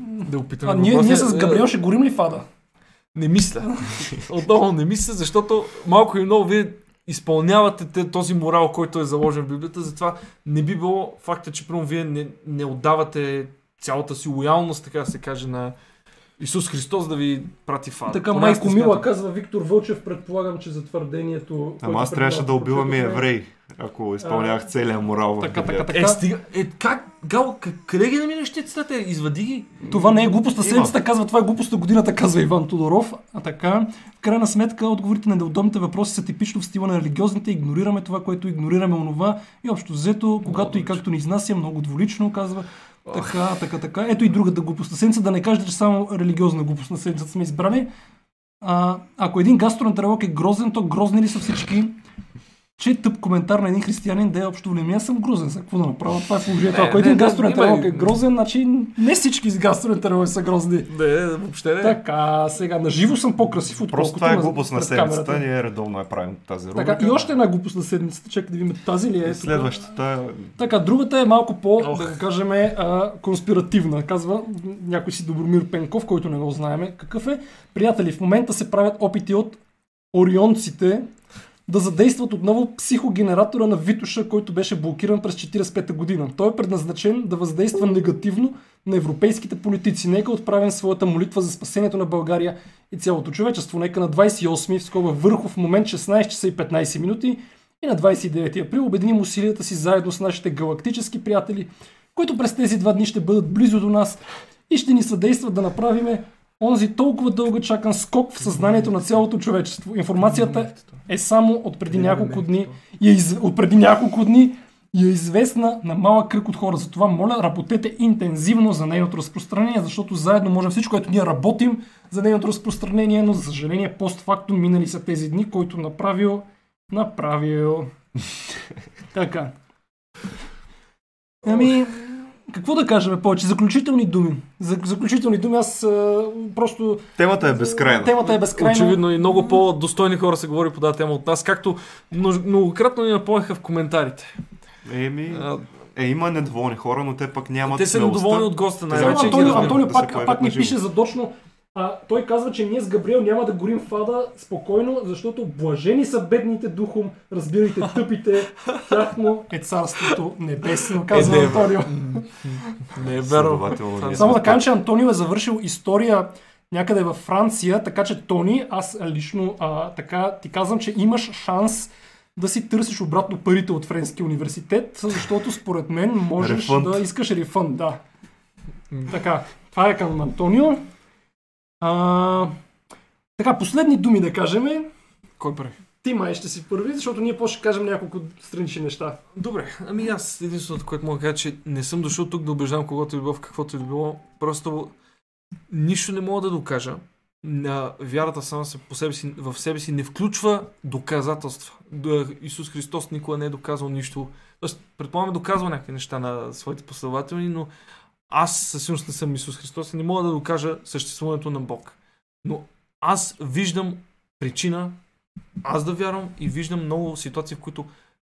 Да опитам. А, ние, ние с Габриел ще горим ли фада? Не мисля. Отново не мисля, защото малко и много вие изпълнявате те- този морал, който е заложен в Библията, затова не би било факта, че прямо вие не, не отдавате цялата си лоялност, така да се каже, на Исус Христос да ви прати фада. Така, Поне майко Мила смятам. казва Виктор Вълчев, предполагам, че за твърдението... Ама аз трябваше да малко убивам и прочетохме. евреи, ако изпълнявах целия морал в Така, така, така. Е, стига. Е, как? Гал, къде ги намираш цитати? Извади ги. Това не е глупост на седмицата, казва, това е глупост на годината, казва Иван Тодоров. А така, в крайна сметка, отговорите на неудобните въпроси са типично в стила на религиозните, игнорираме това, което игнорираме онова и общо взето, когато и както ни изнася, много дволично, казва. Така, така, така. Ето и другата глупост на седмицата, да не кажете, че само религиозна глупост на седмицата сме избрали. А, ако един гастроентеролог е грозен, то грозни ли са всички? Че тъп коментар на един християнин да е общо влияние. Аз съм грозен. За какво да направя? Това е положението. Ако един гастроентеролог е грозен, значи не всички с гастроентерологи са грозни. Не, въобще не. Така, сега на живо съм по-красив, отколкото Просто това е на- глупост на седмицата, ние редовно я правим тази рубрика. Така, и още една глупост на седмицата. Чакай да видим тази ли е. Следващата Така, другата е малко по, Ох. да го кажем, конспиративна. Казва някой си Добромир Пенков, който не го знаеме какъв е. Приятели, в момента се правят опити от орионците да задействат отново психогенератора на Витуша, който беше блокиран през 1945 година. Той е предназначен да въздейства негативно на европейските политици. Нека отправим своята молитва за спасението на България и цялото човечество. Нека на 28 в скоба върхов момент 16 часа и 15 минути и на 29 април обединим усилията си заедно с нашите галактически приятели, които през тези два дни ще бъдат близо до нас и ще ни съдействат да направиме онзи толкова дълго чакан скок в съзнанието на цялото човечество. Информацията е само от преди няколко дни и е из... от преди няколко дни и е известна на малък кръг от хора. Затова, моля, работете интензивно за нейното разпространение, защото заедно може всичко, което ние работим за нейното разпространение, но за съжаление постфактум минали са тези дни, който направил, направил. така. Ами, какво да кажем повече? Заключителни думи. За, заключителни думи, аз а, просто... Темата е безкрайна. Темата е безкрайна. Очевидно и много по-достойни хора се говори по тази тема от нас, както многократно ни напомняха в коментарите. Еми, А, е, има недоволни хора, но те пък нямат те са недоволни от госта, най-вече. Антонио. Антонио пак, пак живо. пише задочно. А, той казва, че ние с Габриел няма да горим фада спокойно, защото блажени са бедните духом, разбирайте тъпите, тяхно е царството небесно, казва Е, не, Антонио. Не е верно. Това- ние Само да кажем, че Антонио е завършил история някъде във Франция, така че Тони, аз лично а, така ти казвам, че имаш шанс да си търсиш обратно парите от Френския университет, защото според мен можеш Рефънд. да искаш рефънд, да. Така, това е към Антонио. А, така, последни думи да кажем. Кой прави? Ти май ще си първи, защото ние после ще кажем няколко странични неща. Добре, ами аз единственото, което мога да кажа, че не съм дошъл тук да убеждавам когото и било в каквото и било. Просто нищо не мога да докажа. На вярата сама се, по себе си, в себе си не включва доказателства. Исус Христос никога не е доказал нищо. Тоест, предполагам, е доказва някакви неща на своите последователи, но аз със сигурност не съм Исус Христос и не мога да докажа съществуването на Бог. Но аз виждам причина аз да вярвам и виждам много ситуации, в които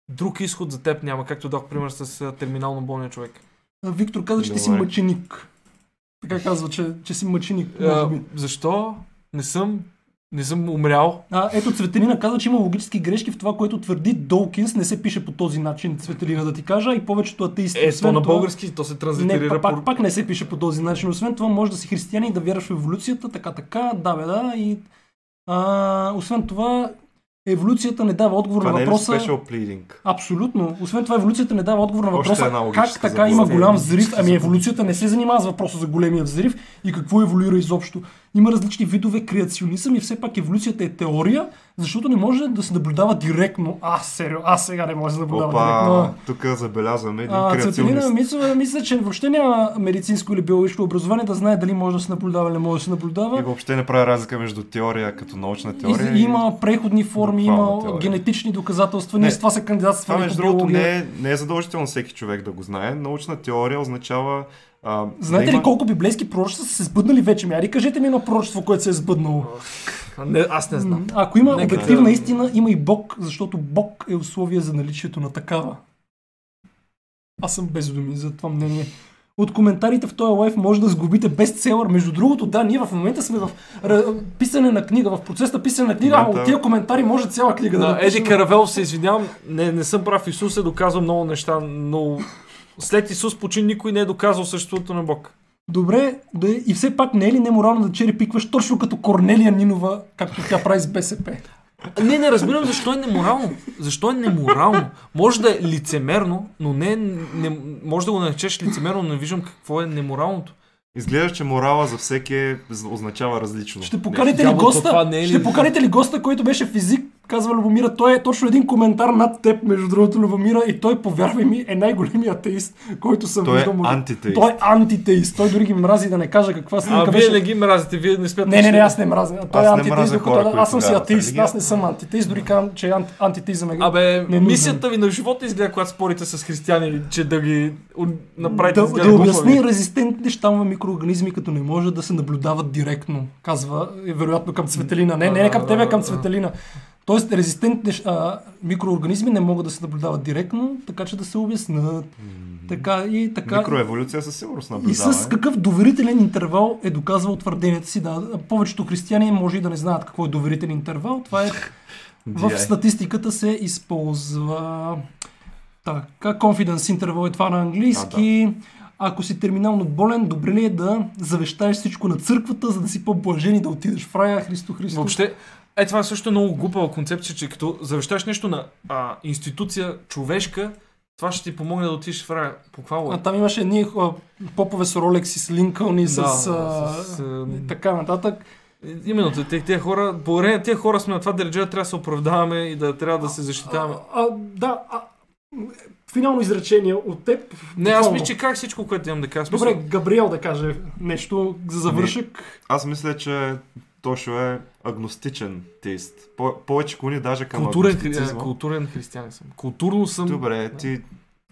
друг изход за теб няма, както дах пример с а, терминално болния човек. А, Виктор каза, че ти си Добре. мъченик. Така казва, че, че си мъченик. А, Може би. защо? Не съм, не съм умрял. А, ето Цветелина каза, че има логически грешки в това, което твърди Долкинс. Не се пише по този начин, Цветелина да ти кажа. И повечето атеисти. Е, то освен на това- български, то се Не, транзитерира пак, по... пак не се пише по този начин. Освен това, може да си християнин и да вярваш в еволюцията, така, така, да, бе, да. И, а, освен това, еволюцията не дава отговор Това на не е въпроса. special pleading? Абсолютно. Освен това, еволюцията не дава отговор на въпроса как така има голям взрив. Ами еволюцията не се занимава с въпроса за големия взрив и какво еволюира изобщо. Има различни видове креационизъм и все пак еволюцията е теория, защото не може да се наблюдава директно. А, серио, аз сега не може да се наблюдава директно. Опа, тук забелязваме един А, креационист. мисля, мисля, че въобще няма медицинско или биологическо образование да знае дали може да се наблюдава или не може да се наблюдава. И въобще не прави разлика между теория като научна И, теория. и, има преходни форми, има теория. генетични доказателства. Ние Не, с това се Това кандидатстваме между другото не е, не е задължително всеки човек да го знае. Научна теория означава... А, Знаете да ли има... колко библейски пророчества са се сбъднали вече? Ми, ари кажете ми едно пророчество, което се е сбъднало. Не, аз не знам. Ако има Нека обективна да- истина, има и Бог, защото Бог е условие за наличието на такава. Аз съм без думи за това мнение. От коментарите в този лайф може да сгубите бестселър. Между другото, да, ние в момента сме в писане на книга, в процес на писане на книга, а от тия коментари може цяла книга да напишем. Еди Каравел се извинявам, не, не съм прав. Исус е доказал много неща, но след Исус почин никой не е доказал съществуването на Бог. Добре, да, и все пак не е ли неморално да черепикваш точно като Корнелия Нинова, както тя прави с БСП? Не, не разбирам защо е неморално. Защо е неморално? Може да е лицемерно, но не, не може да го наречеш лицемерно, но не виждам какво е неморалното. Изглежда, че морала за всеки е- означава различно. Ще поканите ли госта? е ли- Ще поканите ли госта, който беше физик? Казва Любомира. Той е точно един коментар над теб, между другото, Любомира. И той, повярвай ми, е най-големият атеист, който съм Той е виждал. може- антитеист. Той е антитеист. Той дори ги мрази да не кажа каква А снимка вие беше. не ги мразите, вие не смятате. Не, не, не, че- аз не мразя. Той е Аз не антитеист, докато хора, аз съм си атеист. религия. Аз не съм антитеист, дори казвам, че ант, антитеизъм е. Абе, ненужен. мисията ви на живота изгледа, когато спорите с християни, че да ги направите да, да обясни резистентните щамове микроорганизми, като не може да се наблюдават директно, казва е, вероятно към Цветелина. Не, не, не към тебе, а към Цветелина. Тоест, резистентни а, микроорганизми не могат да се наблюдават директно, така че да се обяснат. Така и така. Микроеволюция със сигурност И наблюдава. с какъв доверителен интервал е доказвал твърденията си. Да, повечето християни може и да не знаят какво е доверителен интервал. Това е в статистиката се използва така, confidence interval е това на английски. Ако си терминално болен, добре ли е да завещаеш всичко на църквата, за да си по-блажен и да отидеш в рая, Христо Христо? Въобще, е това също е много глупава концепция, че като завещаш нещо на а, институция човешка, това ще ти помогне да отидеш в рая. По каква А там имаше едни а, попове с Ролекси, с Линкълн и с, Да, а, с, а, така нататък. Именно, те- тези хора, благодарение на тези хора сме на това дереджа, трябва да се оправдаваме и да трябва да се защитаваме. А, а, да, а, финално изречение от теб. Не, аз мисля, че как всичко, което имам да кажа. Добре, Габриел да каже нещо за завършък. Аз мисля, че Тошо е агностичен теист. По- повече клони даже към културен, агностицизма. културен християнин съм. Културно съм. Добре, ти,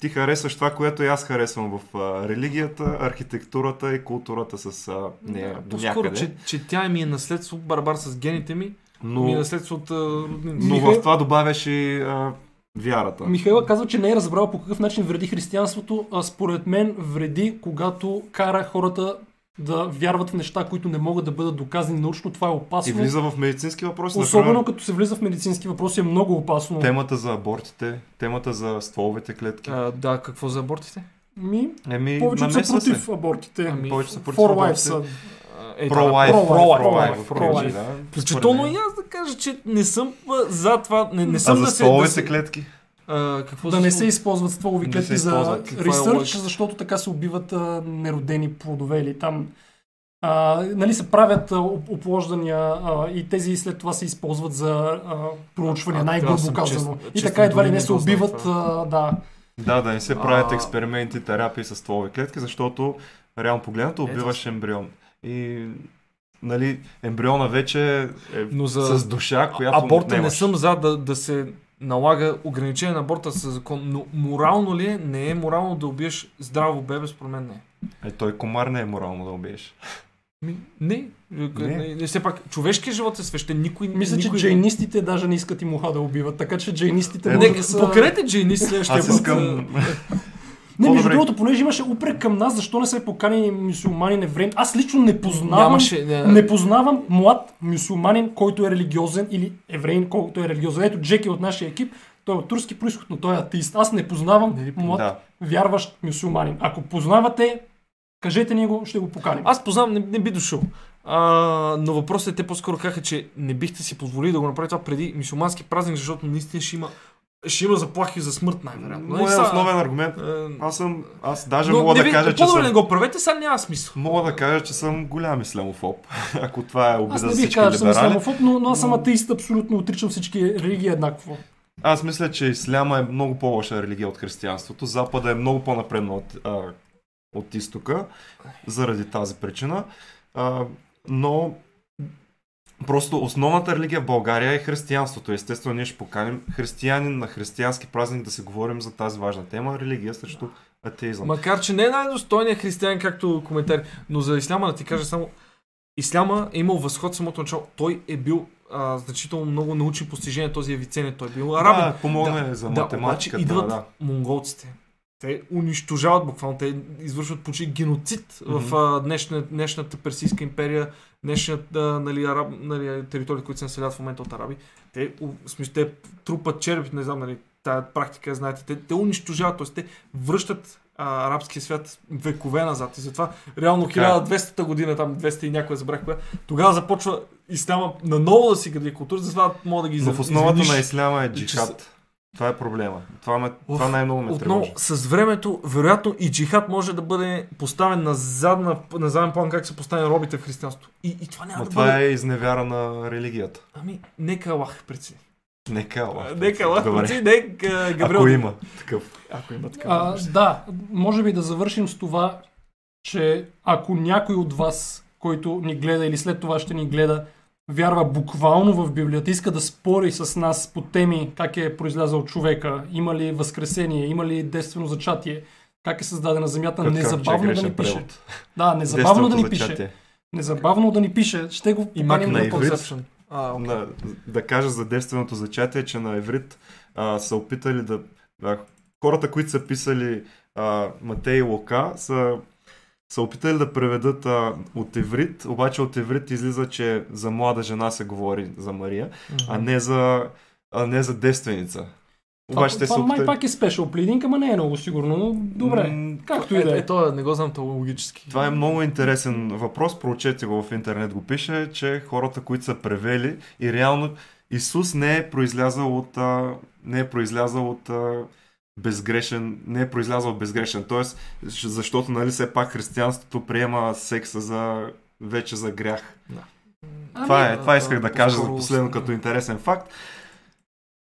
ти харесваш това, което и аз харесвам в а, религията, архитектурата и културата с а, нея до По-скоро, че, че тя ми е наследство, барабар с гените ми, Но, ми е наследство от роднините. но Михаил- в това добавяш и а, вярата. Михайла казва, че не е разбрал по какъв начин вреди християнството, а според мен вреди, когато кара хората да вярват в неща, които не могат да бъдат доказани научно. Това е И опасно. влиза в медицински въпроси. Особено Например, като се влиза в медицински въпроси е много опасно. темата за абортите, темата за стволовите клетки. А, да, какво за абортите? Ми, Еми, повечето са против се. абортите. Ами, Повече са против For life абортите. са. А, Е, Pro-life. Pro-life, pro-life. Включително и аз да кажа, че не съм а, за това. Не, не А съм за да се... стволовите да се клетки? А, какво Да за не се използват стволови клетки се за е ресърч, логика? защото така се убиват а, неродени плодове или там а, нали се правят а, оп- оплождания а, и тези след това се използват за а, проучвания, най-грубо казано. чест- и така едва ли не се убиват, а, да. Да, да не се правят А. експерименти, терапии с стволови клетки, защото реално погледнато Ето. убиваш ембрион. И нали, ембриона вече е Но за с душа, която аборта не съм за да, да се налага ограничение на аборта със закон, но морално ли е? Не е морално да убиеш здраво бебе, според мен не е. Е, той комар не е морално да убиеш. Ми, не. не. не, не все пак, човешкият живот е свещен. Никой, Мисля, че никой джейнистите даже не искат и муха да убиват, така че джейнистите Е, може Не, да са... поканете Джейни следващия Аз път. искам... Не, между другото, понеже имаше упрек към нас, защо не са поканени мюсюлмани евреи. Аз лично не познавам, Нямаше. Не, не познавам млад мюсюлманин, който е религиозен или евреин, който е религиозен. Ето Джеки от нашия екип, той е от турски происход, но той е атеист. Аз не познавам Не млад Да. вярващ мюсюлманин. Ако познавате, кажете ни го, ще го поканим. Аз познавам, не, не би дошъл. А, но въпросът е, те по-скоро казаха, че не бихте си позволили да го направите това преди мисулмански празник, защото наистина ще има, ще има заплахи за смърт, най-вероятно. Нали, Моят са- основен аргумент... Е, Аз съм... Аз даже но мога не да ви- кажа, че съм... не го правете, сега няма смисъл. Мога да кажа, че съм голям ислямофоб. Ако това е обида Аз за не бих казал, че съм но, но аз съм атеист, абсолютно отричам всички религии еднакво. Аз мисля, че исляма е много по-лоша религия от християнството. Запада е много по-напредна от, а, от изтока, заради тази причина. А, но просто основната религия в България е християнството. Естествено, ние ще поканим християнин на християнски празник да се говорим за тази важна тема религия срещу атеизъм. Макар, че не е най-достойният християнин, както коментари, но за исляма да ти кажа само, исляма е имал възход самото начало. Той е бил а, значително много научни постижения, този Авиценен. Той е бил арабин. Да, помогне за Да, обаче математиката. идват да. монголците. Те унищожават буквално, те извършват почти геноцид mm-hmm. в а, днешна, днешната Персийска империя, днешната нали, араб, нали, територии, които се населяват в момента от араби. Те, в смисъл, те трупат черепи, не знам, нали, тая практика, знаете, те, те унищожават, т.е. те връщат а, арабския свят векове назад. И затова реално Така е. 1200-та година, там 200 и някоя забрах коя, тогава започва исляма наново да си гради култура, затова мога да ги Но в основата на исляма е джихад. Това е проблема. Това, ме, това Уф, най-много ме Отново, тревожи. с времето, вероятно и джихад може да бъде поставен на, задна, на заден план, как се поставят робите в християнството. И, и това няма Но да това бъде... е изневяра на религията. Ами, нека Аллах прецени. Нека Аллах. Нека Аллах прецени, нека Габриел... Ако има такъв. Ако има така. А, да, може би да завършим с това, че ако някой от вас, който ни гледа или след това ще ни гледа, вярва буквално в Библията, иска да спори с нас по теми как е произлязал човека, има ли възкресение, има ли действено зачатие, как е създадена земята, Как- незабавно как да ни грешен пише. превод. Да, незабавно да ни пише. Незабавно да ни пише. Ще го поканим на на. Conception. А, окей. На, да кажа за действеното зачатие, че на еврит а, са опитали да... А, хората, които са писали а, Матей и Лука, са, са опитали да преведат а, от еврит, обаче от еврит излиза, че за млада жена се говори за Мария, а не за, а не за девственица. Обаче това, те са това май опитали... пак е спешъл плидинг, ама не е много сигурно. Но добре, М, както и да Е, е. е, то не го знам то логически. Това е много интересен въпрос, проучете го в интернет, го пише, че хората, които са превели и реално Исус не е произлязал от, а, не е произлязал от а, безгрешен, не е произлязал безгрешен, т.е. защото нали все пак християнството приема секса за вече за грях. Ами, това, е, това исках да по- кажа за последно като интересен факт.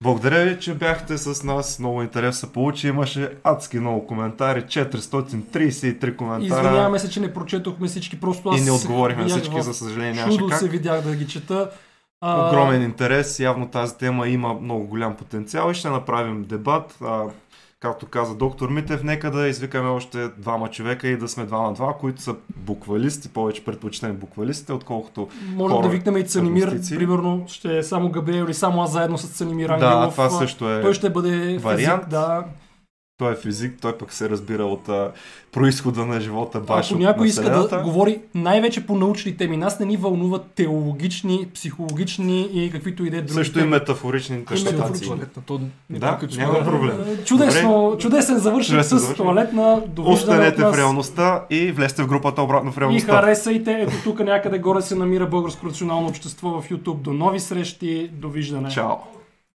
Благодаря ви, че бяхте с нас. Много интересно се получи. Имаше адски много коментари. 433 коментара. Извиняваме се, че не прочетохме всички, просто аз И не отговорихме на видях всички, за съжаление Чудо как. се видях да ги чета. А, Огромен интерес, явно тази тема има много голям потенциал и ще направим дебат. А, както каза доктор Митев, нека да извикаме още двама човека и да сме два на два, които са буквалисти, повече предпочитаме буквалистите, отколкото... Може хора, да викнем и Цанимир, примерно ще е само Габриел или само аз заедно с Цанимир Да, Ангелов. това А, също е... Той ще бъде вариант. физик, да. Той е физик, той пък се разбира от а, происхода на живота баш Ако някой иска да говори най-вече по научни теми, нас не ни вълнуват теологични, психологични и каквито и да е други Също и теми. метафорични интерпретации. метафорични. Да, няма проблем. Е, Чудесно, чудесен завършек Чудесен с завършек. туалетна. Останете в реалността и влезте в групата обратно в И реалността. харесайте, ето тук някъде горе се намира Българско национално общество в YouTube. До нови срещи, довиждане. Чао!